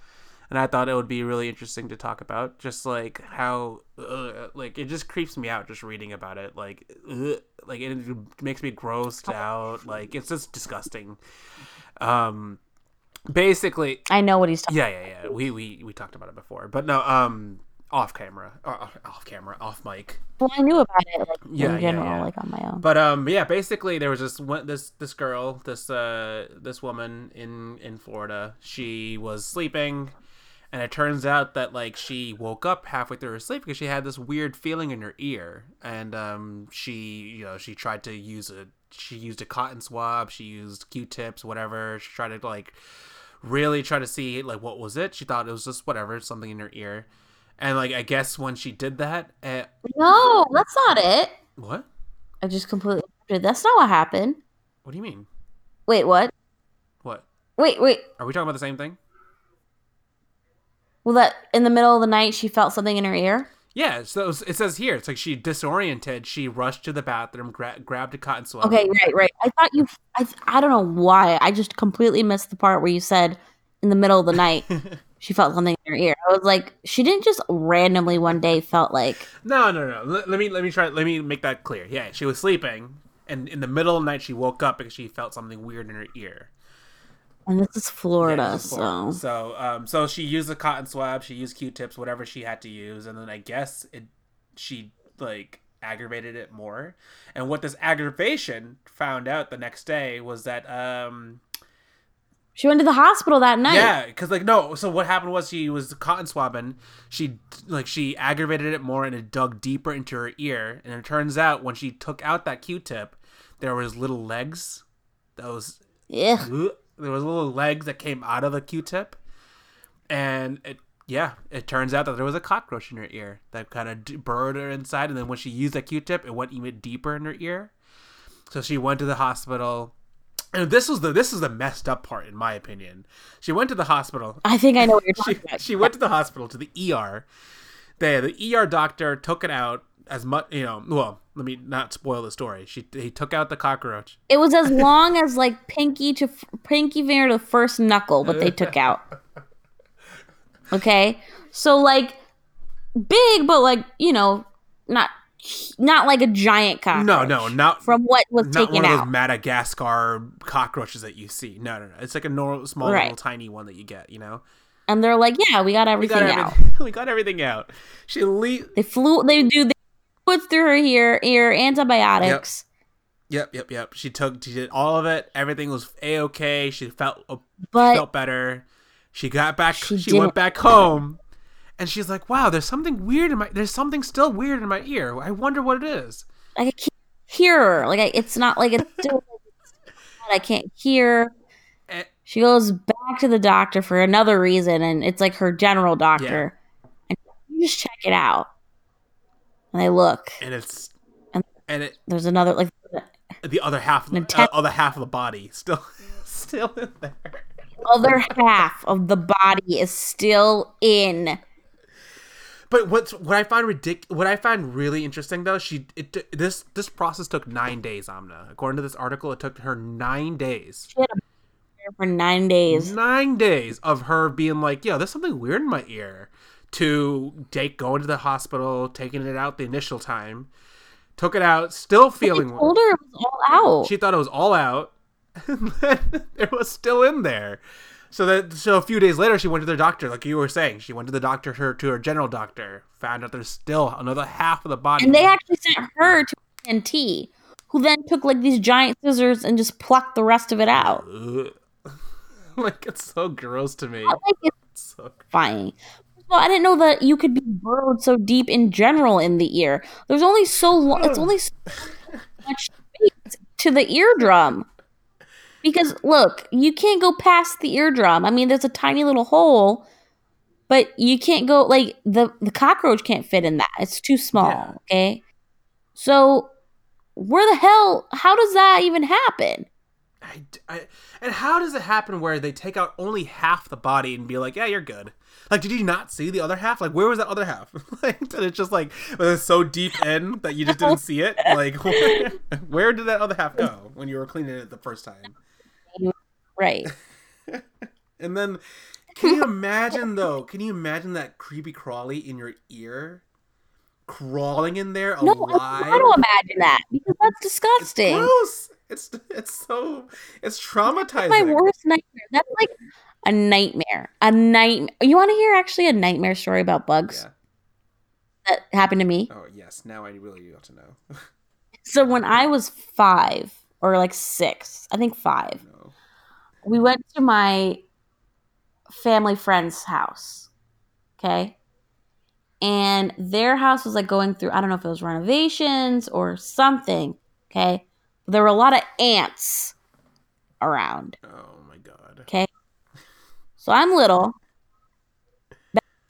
and I thought it would be really interesting to talk about. Just like how, uh, like, it just creeps me out just reading about it. Like, ugh, like it makes me grossed out. Like, it's just disgusting. Um. Basically, i know what he's talking yeah, yeah, yeah. We we we talked about it before, but no. Um, off camera, off, off camera, off mic. well i knew about it like Yeah, yeah, in general yeah. like on my own But um, yeah. Basically, there was this one, this this girl, this uh, this woman in in Florida. She was sleeping, and it turns out that like she woke up halfway through her sleep because she had this weird feeling in her ear, and um, she you know she tried to use a she used a cotton swab, she used Q-tips, whatever. She tried to like really try to see like what was it. She thought it was just whatever, something in her ear. And like I guess when she did that, uh, No, that's not it. what? I just completely. That's not what happened. What do you mean? Wait, what? What? Wait, wait. Are we talking about the same thing? Well, that in the middle of the night she felt something in her ear. Yeah, so it says here, it's like she disoriented. She rushed to the bathroom, gra- grabbed a cotton swab. Okay, right, right. I thought you. I I don't know why. I just completely missed the part where you said in the middle of the night she felt something in her ear. I was like, she didn't just randomly one day felt like. No, no, no. Let, let me let me try. Let me make that clear. Yeah, she was sleeping, and in the middle of the night, she woke up because she felt something weird in her ear. And this is Florida, Yeah, this is Florida. so so um, so she used a cotton swab. She used Q-tips, whatever she had to use, and then I guess it she like aggravated it more. And what this aggravation found out the next day was that um she went to the hospital that night. Yeah, because like no. So what happened was she was cotton swabbing. She like she aggravated it more and it dug deeper into her ear. And it turns out when she took out that Q-tip, there was little legs. Those Yeah. There was little legs that came out of the Q-tip, and it yeah, it turns out that there was a cockroach in her ear that kind of d- burrowed her inside. And then when she used that Q-tip, it went even deeper in her ear. So she went to the hospital. And this was the this is the messed up part in my opinion. She went to the hospital. I think I know what you're She, talking about. she went to the hospital to the ER. They the ER doctor took it out as much you know. Well, let me not spoil the story. She he took out the cockroach. It was as long as like pinky to pinky finger to first knuckle, but they took out. Okay, so like big, but like you know, not not like a giant cockroach. No, no, not from what was not taken one of out. those Madagascar cockroaches that you see. No, no, no. It's like a normal, small, Right. little, tiny one that you get. You know, and they're like, yeah, we got we everything got out. we got everything out. She le- They flew. They do. They puts through her ear, ear antibiotics. Yep, yep, yep. She took, she did all of it. Everything was a okay. She felt, uh, But- she felt better. She got back. She She, went back home, and she's like, "Wow, there's something weird in my. There's something still weird in my ear. I wonder what it is." Like I can't hear her. Like I, it's not like it's still. I can't hear. Eh, She goes back to the doctor for another reason, and it's like her general doctor. And just check it out. And they look. And it's, And- and it, There's another like the other half, of the, uh, other half of the body still, still in there. other half of the body is still in. But what's what I find ridic- what I find really interesting though, she it this this process took nine days. Amna, according to this article, it took her nine days. She for nine days. Nine days of her being like, "Yo, there's something weird in my ear." To take going to the hospital, taking it out the initial time, took it out, still feeling. told her it was all out. She thought it was all out, and then it was still in there. So that so a few days later, she went to the doctor, like you were saying. She went to the doctor, her to her general doctor, found out there's still another half of the body. and they actually sent her to ENT, who then took like these giant scissors and just plucked the rest of it out. Like it's so gross to me. Like It's so fine. Well, I didn't know that you could be burrowed so deep in general in the ear. There's only so long. it's hmm. only so much space to the eardrum. Because look, you can't go past the eardrum. I mean, there's a tiny little hole, but you can't go like the the cockroach can't fit in that. It's too small. Yeah. Okay, so where the hell? How does that even happen? I, I- and how does it happen where they take out only half the body and be like, yeah, you're good? Like, did you not see the other half? Like, where was that other half? like, did it just like was so deep in that you just didn't see it? Like, where, where did that other half go when you were cleaning it the first time? Right. And then, can you imagine though? Can you imagine that creepy crawly in your ear, crawling in there No, alive? I don't want to imagine that because that's It's disgusting. gross. It's it's so it's traumatizing. That's my worst nightmare. That's like a nightmare. A nightmare. You want to hear actually a nightmare story about bugs Yeah. that happened to me? Oh yes. Now I really want to know. So when I was five or like six, I think five, no. we went to my family friend's house. Okay. And their house was like going through, I don't know if it was renovations or something. Okay. There were a lot of ants around. Oh my god. Okay. So I'm little.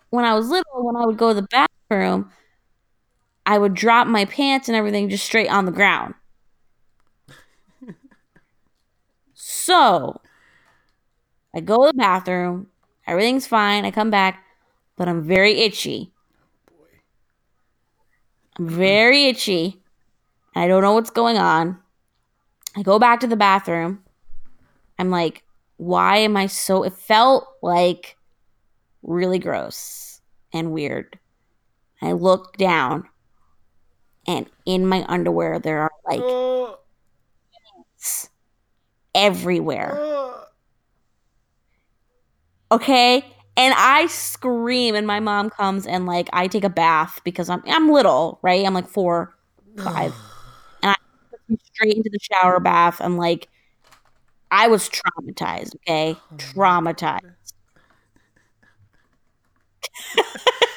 when I was little, when I would go to the bathroom, I would drop my pants and everything just straight on the ground. so I go to the bathroom, everything's fine. I come back, but I'm very itchy. I'm very itchy. I don't know what's going on. I go back to the bathroom. I'm like, why am I so. It felt like really gross and weird. I look down, and in my underwear, there are like Uh, everywhere. uh, Okay? And I scream, and my mom comes and like I take a bath because I'm I'm little, right? I'm like four, five, and I straight into the shower bath. and like, I was traumatized. Okay, oh traumatized.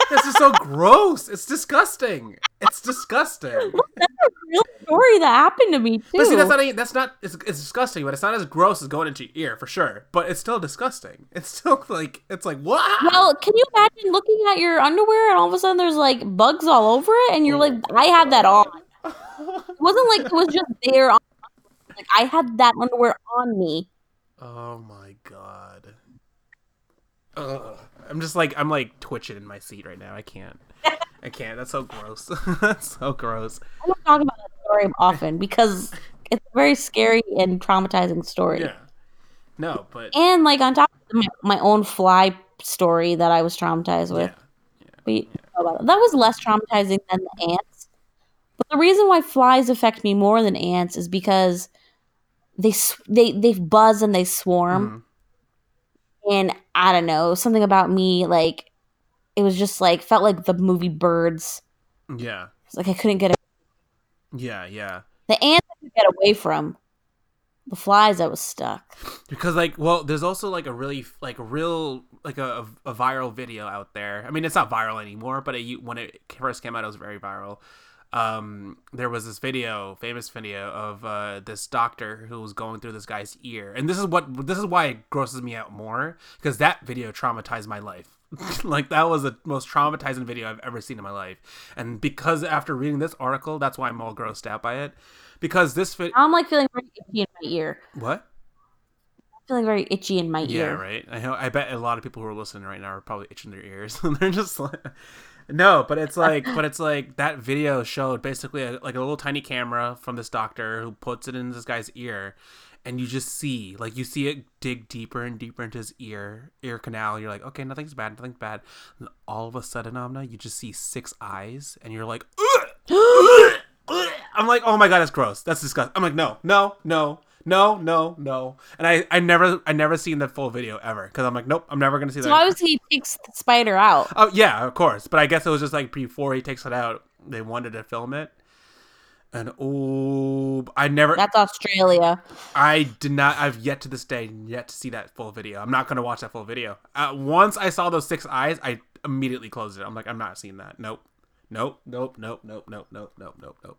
this is so gross. It's disgusting. It's disgusting. Well, that's a real story that happened to me too. But see, that's not that's not it's, it's disgusting, but it's not as gross as going into your ear for sure. But it's still disgusting. It's still like it's like what? well, can you imagine looking at your underwear and all of a sudden there's like bugs all over it, and you're like, I had that on. It wasn't like it was just there. On, like I had that underwear on me. oh my god. Ugh. I'm just like I'm like twitching in my seat right now. I can't. I can't. That's so gross. That's so gross. I don't talk about that story often because it's a very scary and traumatizing story. Yeah. No, but And like on top of my, my own fly story that I was traumatized with. yeah. Know about. That was less traumatizing than the ants. But the reason why flies affect me more than ants is because they they they buzz and they swarm, Mhm. and I don't know something about me like it was just like felt like the movie Birds. Yeah. It's like I couldn't get A- Yeah, yeah. the ants I could get away from. The flies I was stuck. because like well there's also like a really like a real like a, a viral video out there i mean it's not viral anymore but it, when it first came out it was very viral um there was this video famous video of uh this doctor who was going through this guy's ear and this is what this is why it grosses me out more because that video traumatized my life like that was the most traumatizing video i've ever seen in my life and because after reading this article that's why i'm all grossed out by it because this video I'm like feeling very itchy in my ear. what I'm feeling very itchy in my Yeah, ear. Yeah, right. I know, I bet a lot of people who are listening right now are probably itching their ears. and They're just like, no, but it's like, but it's like that video showed basically a, like a little tiny camera from this doctor who puts it in this guy's ear, and you just see like you see it dig deeper and deeper into his ear ear canal. You're like, okay, nothing's bad, nothing's bad. And all of a sudden, Amna, you just see six eyes, and you're like! I'm like, oh my god, that's gross. That's disgusting. I'm like, no, no, no, no, no, no. And I, I never, I never seen the full video ever because I'm like, nope, I'm never gonna see that. So that. obviously he takes the spider out. Oh yeah, of course. But I guess it was just like before he takes it out, they wanted to film it. And oh, I never, That's Australia. I did not. I've yet to this day yet to see that full video. I'm not gonna watch that full video. Uh, once I saw those six eyes, I immediately closed it. I'm like, I'm not seeing that. Nope, nope, nope, nope, nope, nope, nope, nope, nope, nope.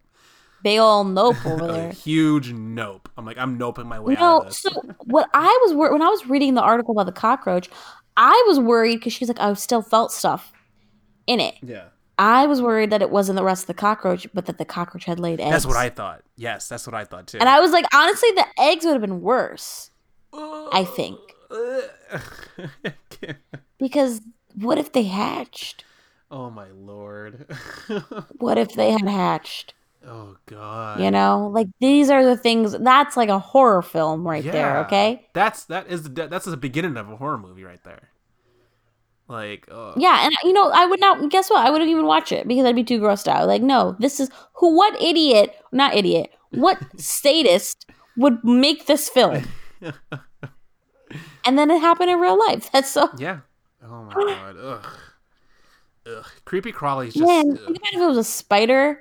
Big ol' nope over A there. huge nope. I'm like, I'm noping my way out No, so what I was wor- when I was reading the article about the cockroach, I was worried because she's like, I still felt stuff in it. yeah, I was worried that it wasn't the rest of the cockroach, but that the cockroach had laid eggs. that's what I thought. Yes, that's what I thought too. And I was like, honestly, the eggs would have been worse I think. because what if they hatched? oh my lord. What if they had hatched? Oh god. You know, like these are the things. That's like a horror film right there. Okay. That's that is the, that's the beginning of a horror movie right there. Like, oh, Yeah, and you know, I would not. Guess what? I wouldn't even watch it because I'd be too grossed out. Like, no, this is who? What idiot? Not idiot. What statist would make this film? And then it happened in real life. That's so. yeah. Oh my god. Ugh. Ugh. Creepy crawly's just. Man, ugh. think about if it was a spider.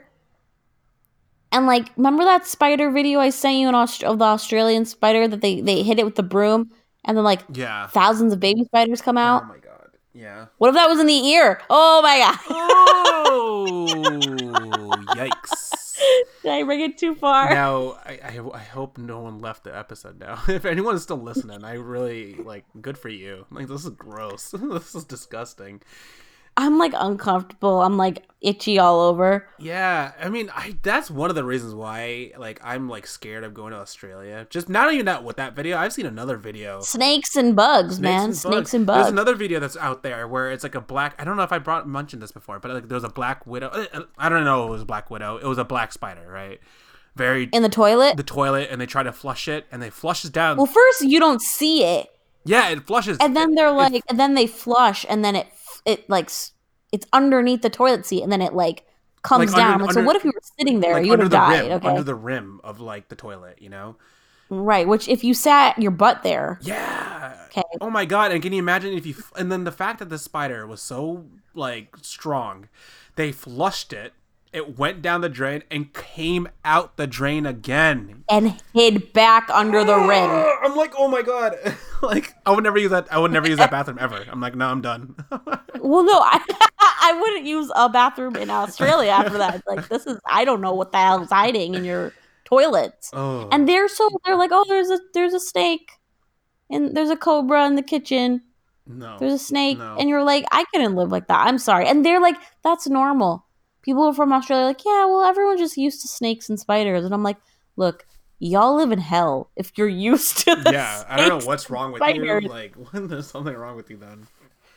And like, remember that spider video I sent you in Aust- of the Australian spider that they they hit it with the broom, and then like Yeah. thousands of baby spiders come out. Oh my god. Yeah. What if that was in the ear? Oh my god! Oh, yikes. Did I bring it too far? Now, I, I, I hope no one left the episode now. If anyone is still listening, I really, like, good for you. Like, this is gross. this is disgusting. I'm like uncomfortable. I'm like itchy all over. Yeah, I mean, I that's one of the reasons why like I'm like scared of going to Australia. Just not even that with that video. I've seen another video. Snakes and bugs, man. Snakes and bugs. There's another video that's out there where it's like a black. I don't know if I brought mentioned this before, but like there was a black widow. uh, I don't know. It was a black widow. It was a black spider, right? Very in the toilet. the toilet, and they try to flush it, and they flushes down. Well, first you don't see it, yeah, it flushes, and then they're It- like, and then they flush, and then it it like it's underneath the toilet seat, and then it like comes Like, under- down. like, so what if you were sitting there? like you would have died. rim, okay, under the rim of like the toilet, you know? right. Which if you sat your butt there, Yeah. Okay. Oh my god! And can you imagine if you? And then the fact that the spider was so like strong, they flushed it. It went down the drain and came out the drain again. and hid back under the ah, rim. I'm like, oh my god! like I would never use that. I would never use that bathroom ever. I'm like, no, I'm done. Well, no, I, I wouldn't use a bathroom in Australia after that. Like, this is, I don't know what the hell's hiding in your toilets. oh. And they're so, they're like, oh, there's a, there's a snake, and there's a cobra in the kitchen. no. There's a snake, No. and you're like, I couldn't live like that. I'm sorry. And they're like, that's normal. People from Australia are like, yeah, well, everyone's just used to snakes and spiders. And I'm like, look, y'all live in hell if you're used to yeah, I don't know what's wrong with spiders. you. Like, there's something wrong with you then.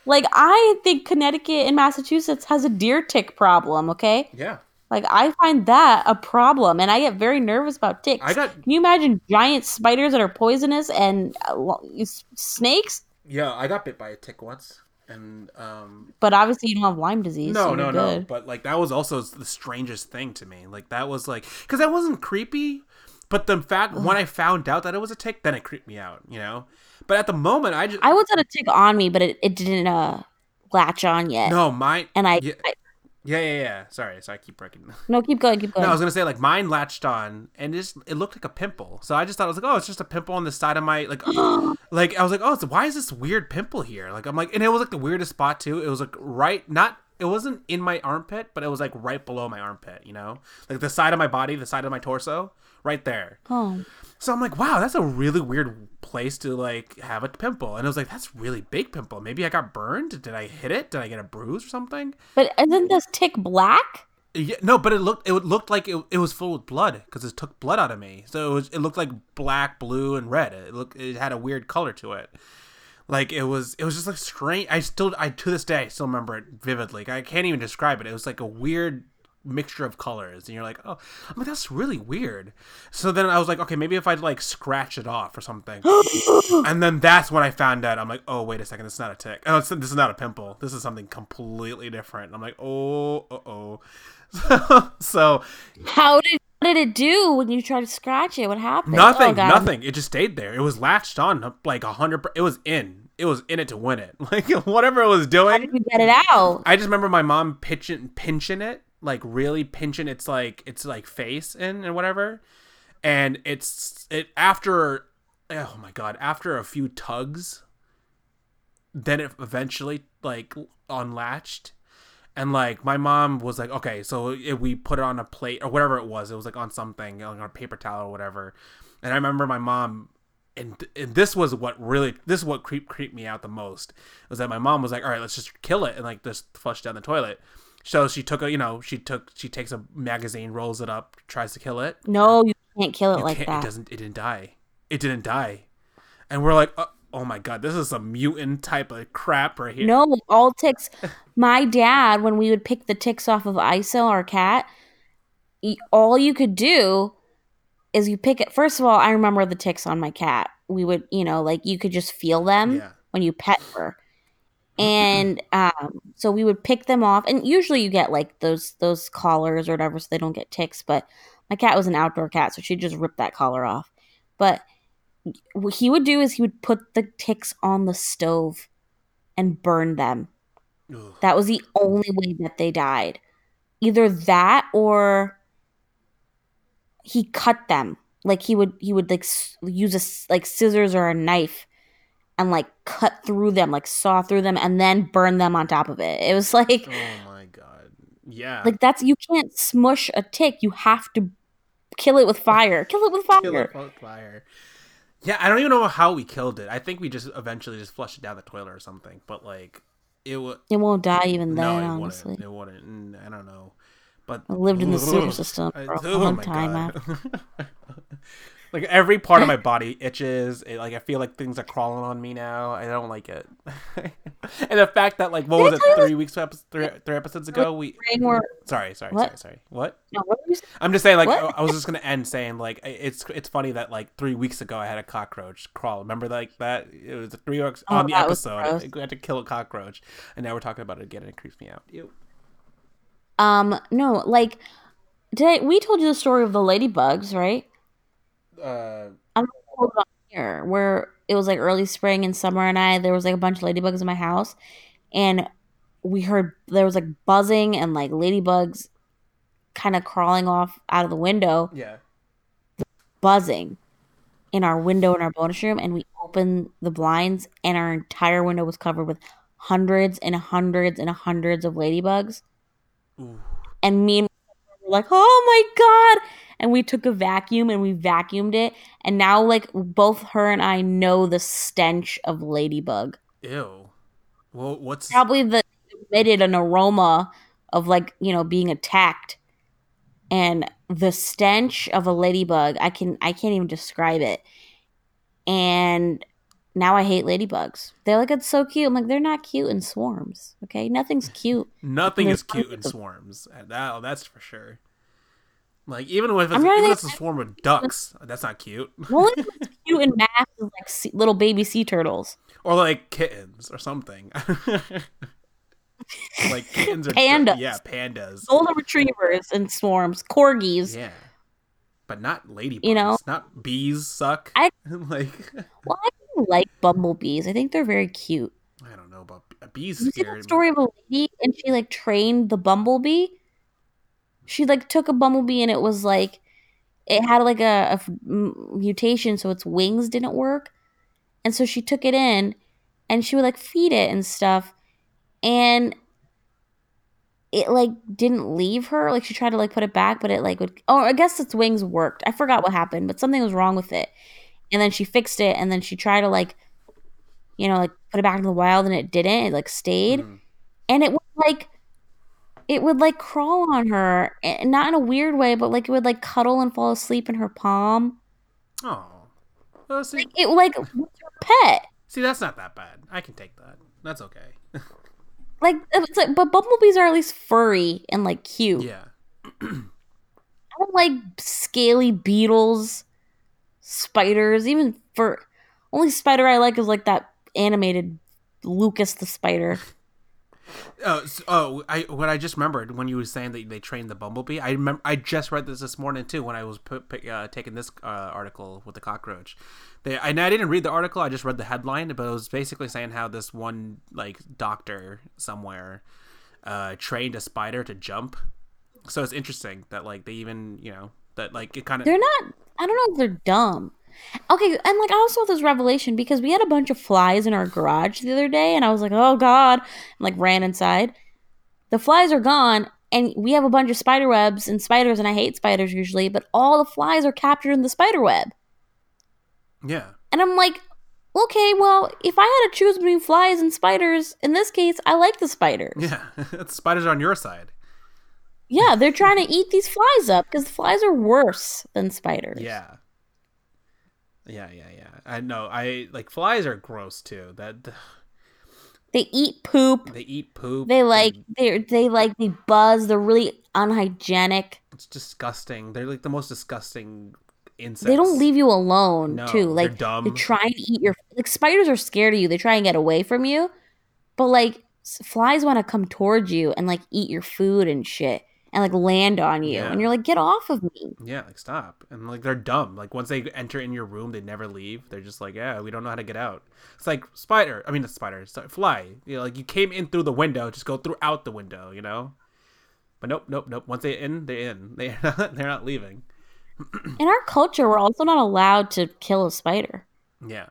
Like I think Connecticut and Massachusetts has a deer tick problem, okay? Yeah, Like I find that a problem and I get very nervous about ticks. I got Can you imagine giant spiders that are poisonous and uh, snakes? yeah, I got bit by a tick once, and um, But obviously you don't have Lyme disease. No, so no, no. good. But like that was also the strangest thing to me. Like that was like because that wasn't creepy, but the fact when I found out that it was a tick, then it creeped me out. You know. But at the moment, I just I was had a tick on me, but it, it didn't uh latch on yet. no mine. And I, yeah, I yeah, yeah, yeah. Sorry, so I keep breaking. no keep going, keep going. No, I was gonna say like mine latched on, and it just it looked like a pimple. So I just thought I was like, oh, it's just a pimple on the side of my like, like I was like, oh, it's, why is this weird pimple here? Like I'm like, and it was like the weirdest spot too. It was like right, not it wasn't in my armpit, but it was like right below my armpit. You know, like the side of my body, the side of my torso, right there. oh. So I'm like, wow, that's a really weird place to like have a pimple. And I was like, that's really big pimple. Maybe I got burned. Did I hit it? Did I get a bruise or something? But isn't this tick black? Yeah, no, but it looked it looked like it, it was full with blood because it took blood out of me. So it was it looked like black, blue, and red. It looked it had a weird color to it. Like it was it was just like strange. I still I to this day I still remember it vividly. I can't even describe it. It was like a weird mixture of colors, and you're like, oh, I'm like that's really weird. So then I was like, okay, maybe if I'd like scratch it off or something. and then that's when I found out. I'm like, oh wait a second, this is not a tick. Oh, it's, this is not a pimple. This is something completely different. I'm like, oh, uh oh. so How did what did it do when you tried to scratch it? What happened? nothing, Oh, nothing. It just stayed there. It was latched on like a hundred. It was in. It was in it to win it. Like whatever it was doing. How did you get it out? I just remember my mom pitching, pinching it, like really pinching its like its like face in and whatever. And it's it after, oh my god, after a few tugs, then it eventually like unlatched. And like my mom was like, okay, so if we put it on a plate or whatever it was, it was like on something, on a paper towel or whatever. And I remember my mom, and, and this was what really, this is what creep creeped me out the most, was that my mom was like, all right, let's just kill it and like just flush down the toilet. So she took a, you know, she took, she takes a magazine, rolls it up, tries to kill it. No, you can't kill it You like that. It doesn't, it didn't die. It didn't die. And we're like, oh, oh my god, this is some mutant type of crap right here. No, all ticks. My dad, when we would pick the ticks off of Iso, our cat, all you could do is you pick it. First of all, I remember the ticks on my cat. We would, you know, like you could just feel them Yeah. when you pet her. And um, so we would pick them off, and usually you get like those those collars or whatever, so they don't get ticks. But my cat was an outdoor cat, so she'd just rip that collar off. But what he would do is he would put the ticks on the stove and burn them. Ugh. That was the only way that they died. Either that or he cut them. Like he would he would like s- use a s- like scissors or a knife and like cut through them, like saw through them and then burn them on top of it. It was like Oh my god. Yeah. like that's you can't smush a tick. You have to kill it with fire. Kill it with fire. Kill it with fire. Yeah, I don't even know how we killed it. I think we just eventually just flushed it down the toilet or something. But like, it would. It won't die even No, then, it honestly. wouldn't. It wouldn't. Mm, I don't know, but I lived in the sewer system for a oh long my time. Like every part of my body itches. It, like I feel like things are crawling on me now. I don't like it. and the fact that like what was it three weeks three, three episodes ago we or sorry sorry What? sorry sorry what no, what were you saying? I'm just saying like What? I was just gonna end saying like it's it's funny that like three weeks ago I had a cockroach crawl. Remember like that? It was three weeks Oh, on the episode. I had to kill a cockroach, and now we're talking about it again, and it creeps me out. Ew. Um, no, like did I, we told you the story of the ladybugs, right? Uh, I'm gonna hold it on here where it was like early spring and summer and I there was like a bunch of ladybugs in my house and we heard there was like buzzing and like ladybugs kind of crawling off out of the window, yeah. buzzing in our window in our bonus room and we opened the blinds and our entire window was covered with hundreds and hundreds and hundreds of ladybugs. Ooh. And me and were like, oh my God. And we took a vacuum and we vacuumed it. And now, like, both her and I know the stench of ladybug. Ew. Well, what's Probably the emitted an aroma of, like, you know, being attacked. And the stench of a ladybug, I can I can't even describe it. And now I hate ladybugs. They're like, it's so cute. I'm like, they're not cute in swarms. Okay. Nothing's cute. nothing there's is cute in swarms. That, that's for sure. Like even with it's, I'm trying to even if it's a swarm of ducks, that's not cute. The only cute in math is like sea, little baby sea turtles. or like kittens or something. like kittens or Pandas. Yeah, pandas. Golden retrievers and swarms, corgis. Yeah. But not ladybugs. You know? not bees suck. I- like Well, I like bumblebees. I think they're very cute. I don't know about bees. You see that story of a lady and she like trained the bumblebee? She like took a bumblebee and it was like it had like a mutation so its wings didn't work. And so she took it in and she would like feed it and stuff. And it like didn't leave her. Like she tried to like put it back, but it like would oh I guess its wings worked. I forgot what happened, but something was wrong with it. And then she fixed it and then she tried to like you know, like put it back in the wild and it didn't. It like stayed. Mhm. And it would like it would like crawl on her, and not in a weird way, but like it would like cuddle and fall asleep in her palm. Oh. Well, see, Like it like pet. see, that's not that bad. I can take that. That's okay. Like it's like, but bumblebees are at least furry and like cute. yeah. I don't like scaly beetles, spiders. Even for only spider I like is like that animated Lucas the spider. Oh, oh, I what I just remembered when you were saying that they trained the bumblebee. I remember I just read this this morning too when I was put, pick- uh, taking this uh, article with the cockroach. They and I didn't read the article. I just read the headline, but it was basically saying how this one like doctor somewhere uh, trained a spider to jump. So it's interesting that like they even you know that like it kind of They're not. I don't know if they're dumb. Okay, and like I also had this revelation because we had a bunch of flies in our garage the other day, and I was like, "Oh God!" and like ran inside. The flies are gone, and we have a bunch of spider webs and spiders, and I hate spiders usually, but all the flies are captured in the spider web, yeah and I'm like, "Okay, well, if I had to choose between flies and spiders, in this case, I like the spiders. yeah spiders are on your side. Yeah, they're trying to eat these flies up because flies are worse than spiders. Yeah. Yeah, yeah, yeah. I know. I like flies are gross too. That they eat poop." they eat poop. They like they they like they buzz. They're really unhygienic. it's disgusting. They're like the most disgusting insects. They don't leave you alone No, too. they're Like dumb. they try and eat your like spiders are scared of you. They try and get away from you, but like flies want to come towards you and like eat your food and shit and like land on you. Yeah. And you're like, get off of me. Yeah, like stop. And like they're dumb. Like once they enter in your room, they never leave. They're just like, yeah, we don't know how to get out. It's like spider. I mean, the spider. Like fly. You know, like you came in through the window, just go through out the window. You know. But nope, nope, nope. Once they're in, they're in. They're not, they're not leaving. In our culture, we're also not allowed to kill a spider. Yeah.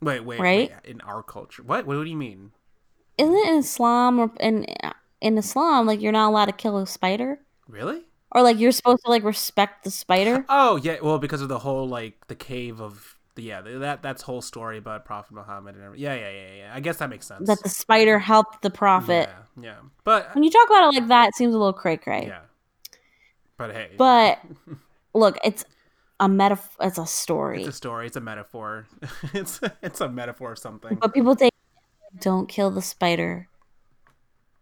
Wait, wait, Right? wait. In our culture, what? What do you mean? Isn't it in Islam or in in Islam like you're not allowed to kill a spider? Really? Or like you're supposed to like respect the spider? Oh yeah. Well, because of the whole like the cave of the, yeah, that that's whole story about Prophet Muhammad and everything. Yeah, yeah, yeah, yeah. I guess that makes sense. That the spider helped the prophet. Yeah, yeah. But When you talk about it like that, it seems a little cray cray. yeah. But hey, But look, it's a metaphor. It's a story. it's a story. It's a metaphor. it's it's a metaphor of something. But people take, don't kill the spider.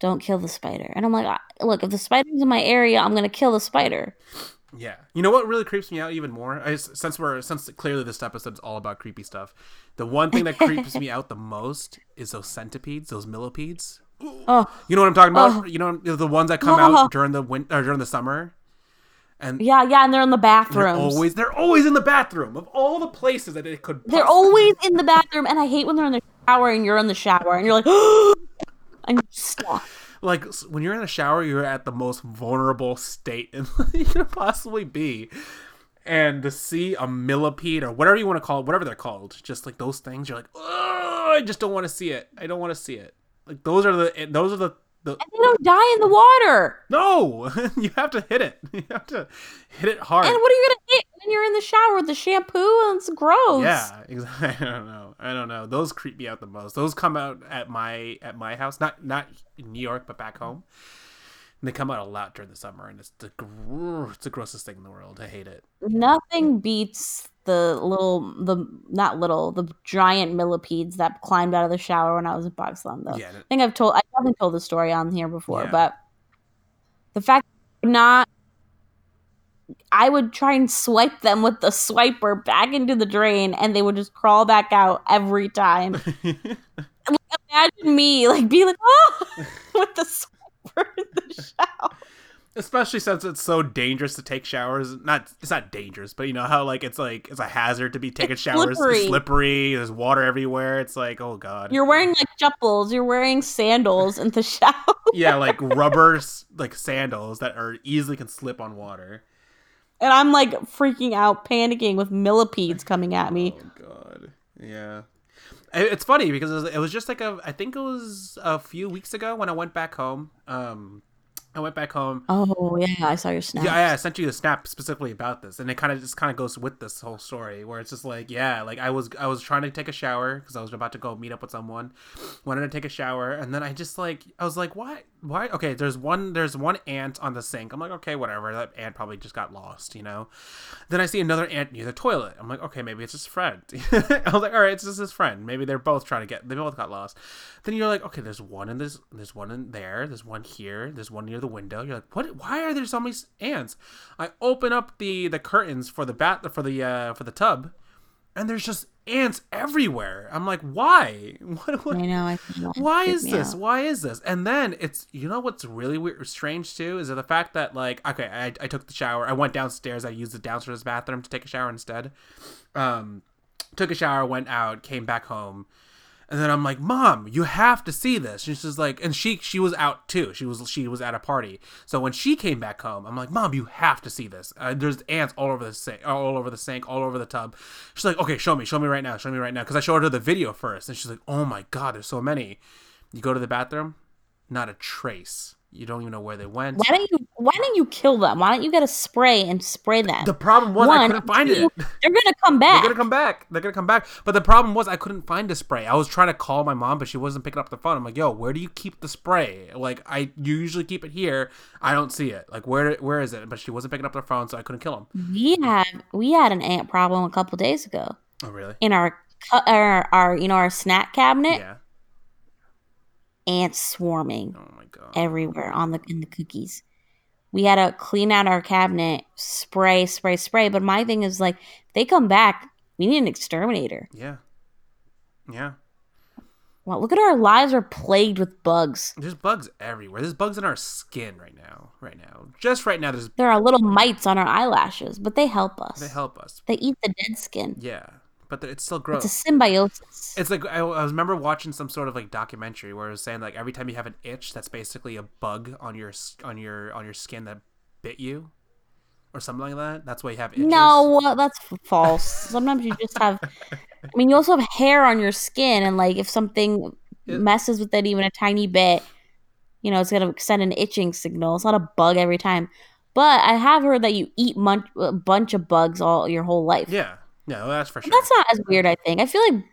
Don't kill the spider. And I'm like, look, if the spider's in my area, I'm gonna kill the spider. Yeah. You know what really creeps me out even more? I, since we're since clearly this episode's all about creepy stuff. The one thing that creeps me out the most is those centipedes, those millipedes. Oh, You know what I'm talking about? Oh. You know the ones that come Oh. out during the winter or during the summer. And yeah, yeah, and they're in the they're always they're always in the bathroom of all the places that it could. Be. They're always in the bathroom, and I hate when they're in the shower and you're in the shower and you're like, you're stuck. like when you're in a shower, you're at the most vulnerable state you could possibly be. And to see a millipede or whatever you want to call it, whatever they're called, just like those things, you're like, oh, I just don't want to see it. I don't want to see it. Like those are the eh, those are the the And they don't die in the water. no. you have to hit it. You have to hit it hard. And what are you gonna hit when you're in the shower with the shampoo? And it's gross. Yeah, exactly. I don't know. I don't know. Those creep me out the most. Those come out at my at my house, not not in New York, but back home. And they come out a lot during the summer, and it's the it's the grossest thing in the world. I hate it. Nothing beats the little, the not little, the giant millipedes that climbed out of the shower when I was in Pakistan. Though Yeah, I think I've told, I haven't told the story on here before, Yeah. but the fact not, I would try and swipe them with the swiper back into the drain, and they would just crawl back out every time. Imagine me like being like, oh, with the swiper in the shower. especially since it's so dangerous to take showers. Not it's not dangerous, but you know how like it's like it's a hazard to be taking It's showers. slippery. It's slippery. There's water everywhere. It's like oh god. You're wearing like chupples. You're wearing sandals in the shower. yeah, like rubber like sandals that are easily can slip on water. And I'm like freaking out, panicking with millipedes coming at me. Oh god. Yeah. It's funny because it was, just like a I think it was a few weeks ago when I went back home. Um I went back home. Oh yeah, I saw your snap. Yeah, yeah, I sent you a snap specifically about this, and it kind of just kind of goes with this whole story, where it's just like, yeah, like I was I was trying to take a shower because I was about to go meet up with someone, wanted to take a shower, and then I just like I was like, why, why? Okay, there's one there's one ant on the sink. I'm like, okay, whatever. That ant probably just got lost, you know. Then I see another ant near the toilet. I'm like, okay, maybe it's his friend. I was like, all right, it's just his friend. Maybe they're both trying to get. They both got lost. Then you're like, okay, there's one in this. There's one in there. There's one here. There's one near the window. You're like, what? Why are there so many ants? I open up the the curtains for the bat for the uh for the tub, and there's just ants everywhere. I'm like, why? What? what I know. I why is this? out. Why is this? And then it's you know what's really weird, strange too is the fact that like okay, I, I took the shower, I went downstairs, I used the downstairs bathroom to take a shower instead. Um, took a shower, went out, came back home, and then I'm like, Mom, you have to see this. And she's like, and she she was out too. She was she was at a party. So when she came back home, I'm like, Mom, you have to see this. Uh, there's ants all over the sink, all over the sink, all over the tub. She's like, Okay, show me, show me right now, show me right now. Because I showed her the video first, and she's like, Oh my God, there's so many. You go to the bathroom, not a trace. You don't even know where they went. Why don't you? Why don't you kill them? Why don't you get a spray and spray them? The problem was I One, couldn't find two, it. They're gonna come back. They're gonna come back. They're gonna come back. But the problem was I couldn't find the spray. I was trying to call my mom, but she wasn't picking up the phone. I'm like, "Yo, where do you keep the spray? Like, I you usually keep it here. I don't see it. Like, where where is it?" But she wasn't picking up the phone, so I couldn't kill them. we had we had an ant problem a couple days ago Oh, really? in our our, our you know our snack cabinet. Yeah. Ants swarming Oh my god. everywhere on the in the cookies. We had to clean out our cabinet, spray, spray, spray. But my thing is like, they come back, we need an exterminator. Yeah. Yeah. Well, look at our lives are plagued with bugs. There's bugs everywhere. There's bugs in our skin right now. Right now. Just right now. There's There are little mites on our eyelashes, but they help us. they help us. They eat the dead skin. Yeah. But it's still gross. It's a symbiosis. It's like I, I remember watching some sort of like documentary where it was saying like every time you have an itch, that's basically a bug on your on your on your skin that bit you, or something like that. That's why you have itches. No, that's false. Sometimes you just have. I mean, you also have hair on your skin, and like if something It- messes with it even a tiny bit, you know, it's gonna send an itching signal. It's not a bug every time, but I have heard that you eat mun- a bunch of bugs all your whole life. Yeah, No, that's for sure. That's not as weird. I think. I feel like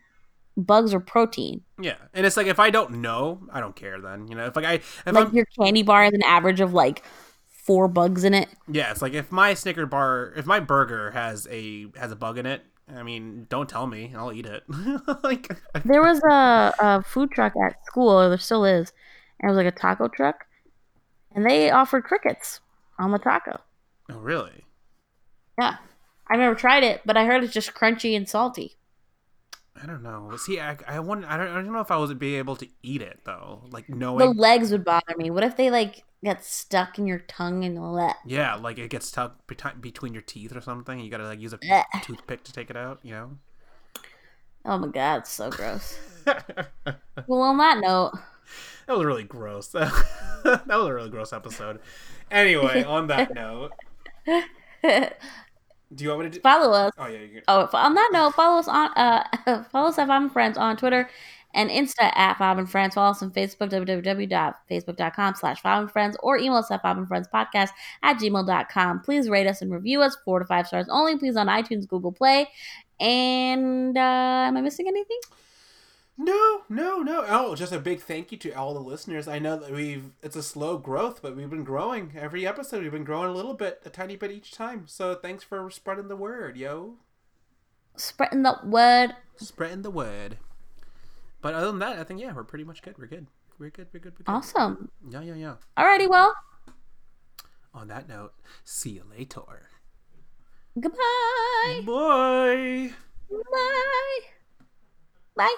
bugs are protein. yeah, and it's like if I don't know, I don't care. Then you know, if like I if like I'm your candy bar has an average of like four bugs in it. yeah, it's like if my Snicker bar, if my burger has a has a bug in it. I mean, don't tell me. I'll eat it. like, There was a, a food truck at school, or there still is, and it was like a taco truck, and they offered crickets on the taco. oh really? Yeah, I've never tried it, but I heard it's just crunchy and salty. I don't know. See, I, I want. I don't, I don't know if I would be able to eat it though. Like knowing The legs would bother me. What if they like get stuck in your tongue and let? yeah, like it gets stuck between your teeth or something. You gotta like use a Blech. toothpick to take it out. You know. Oh my god, it's so gross. well, on that note, that was really gross. that was a really gross episode. Anyway, on that note, do you want me to do? follow us. Oh yeah, you Oh, on that note, follow us on uh follow us at Five and Friends on Twitter and Insta at Five and Friends. Follow us on Facebook, www.facebook.com slash Five and Friends, or email us at Five and Friends Podcast at gmail.com. Please rate us and review us, four to five stars only, please on iTunes, Google Play. And uh am I missing anything? No, no, no. Oh, just a big thank you to all the listeners. I know that we've it's a slow growth, but we've been growing every episode. We've been growing a little bit, a tiny bit each time. So thanks for spreading the word, yo. Spreading the word. Spreading the word. But other than that, I think yeah, we're pretty much good. We're good. We're good. We're good. We're good. Awesome. Yeah, yeah, yeah. Alrighty, well, On that note, see you later. goodbye. Bye. Bye. Bye.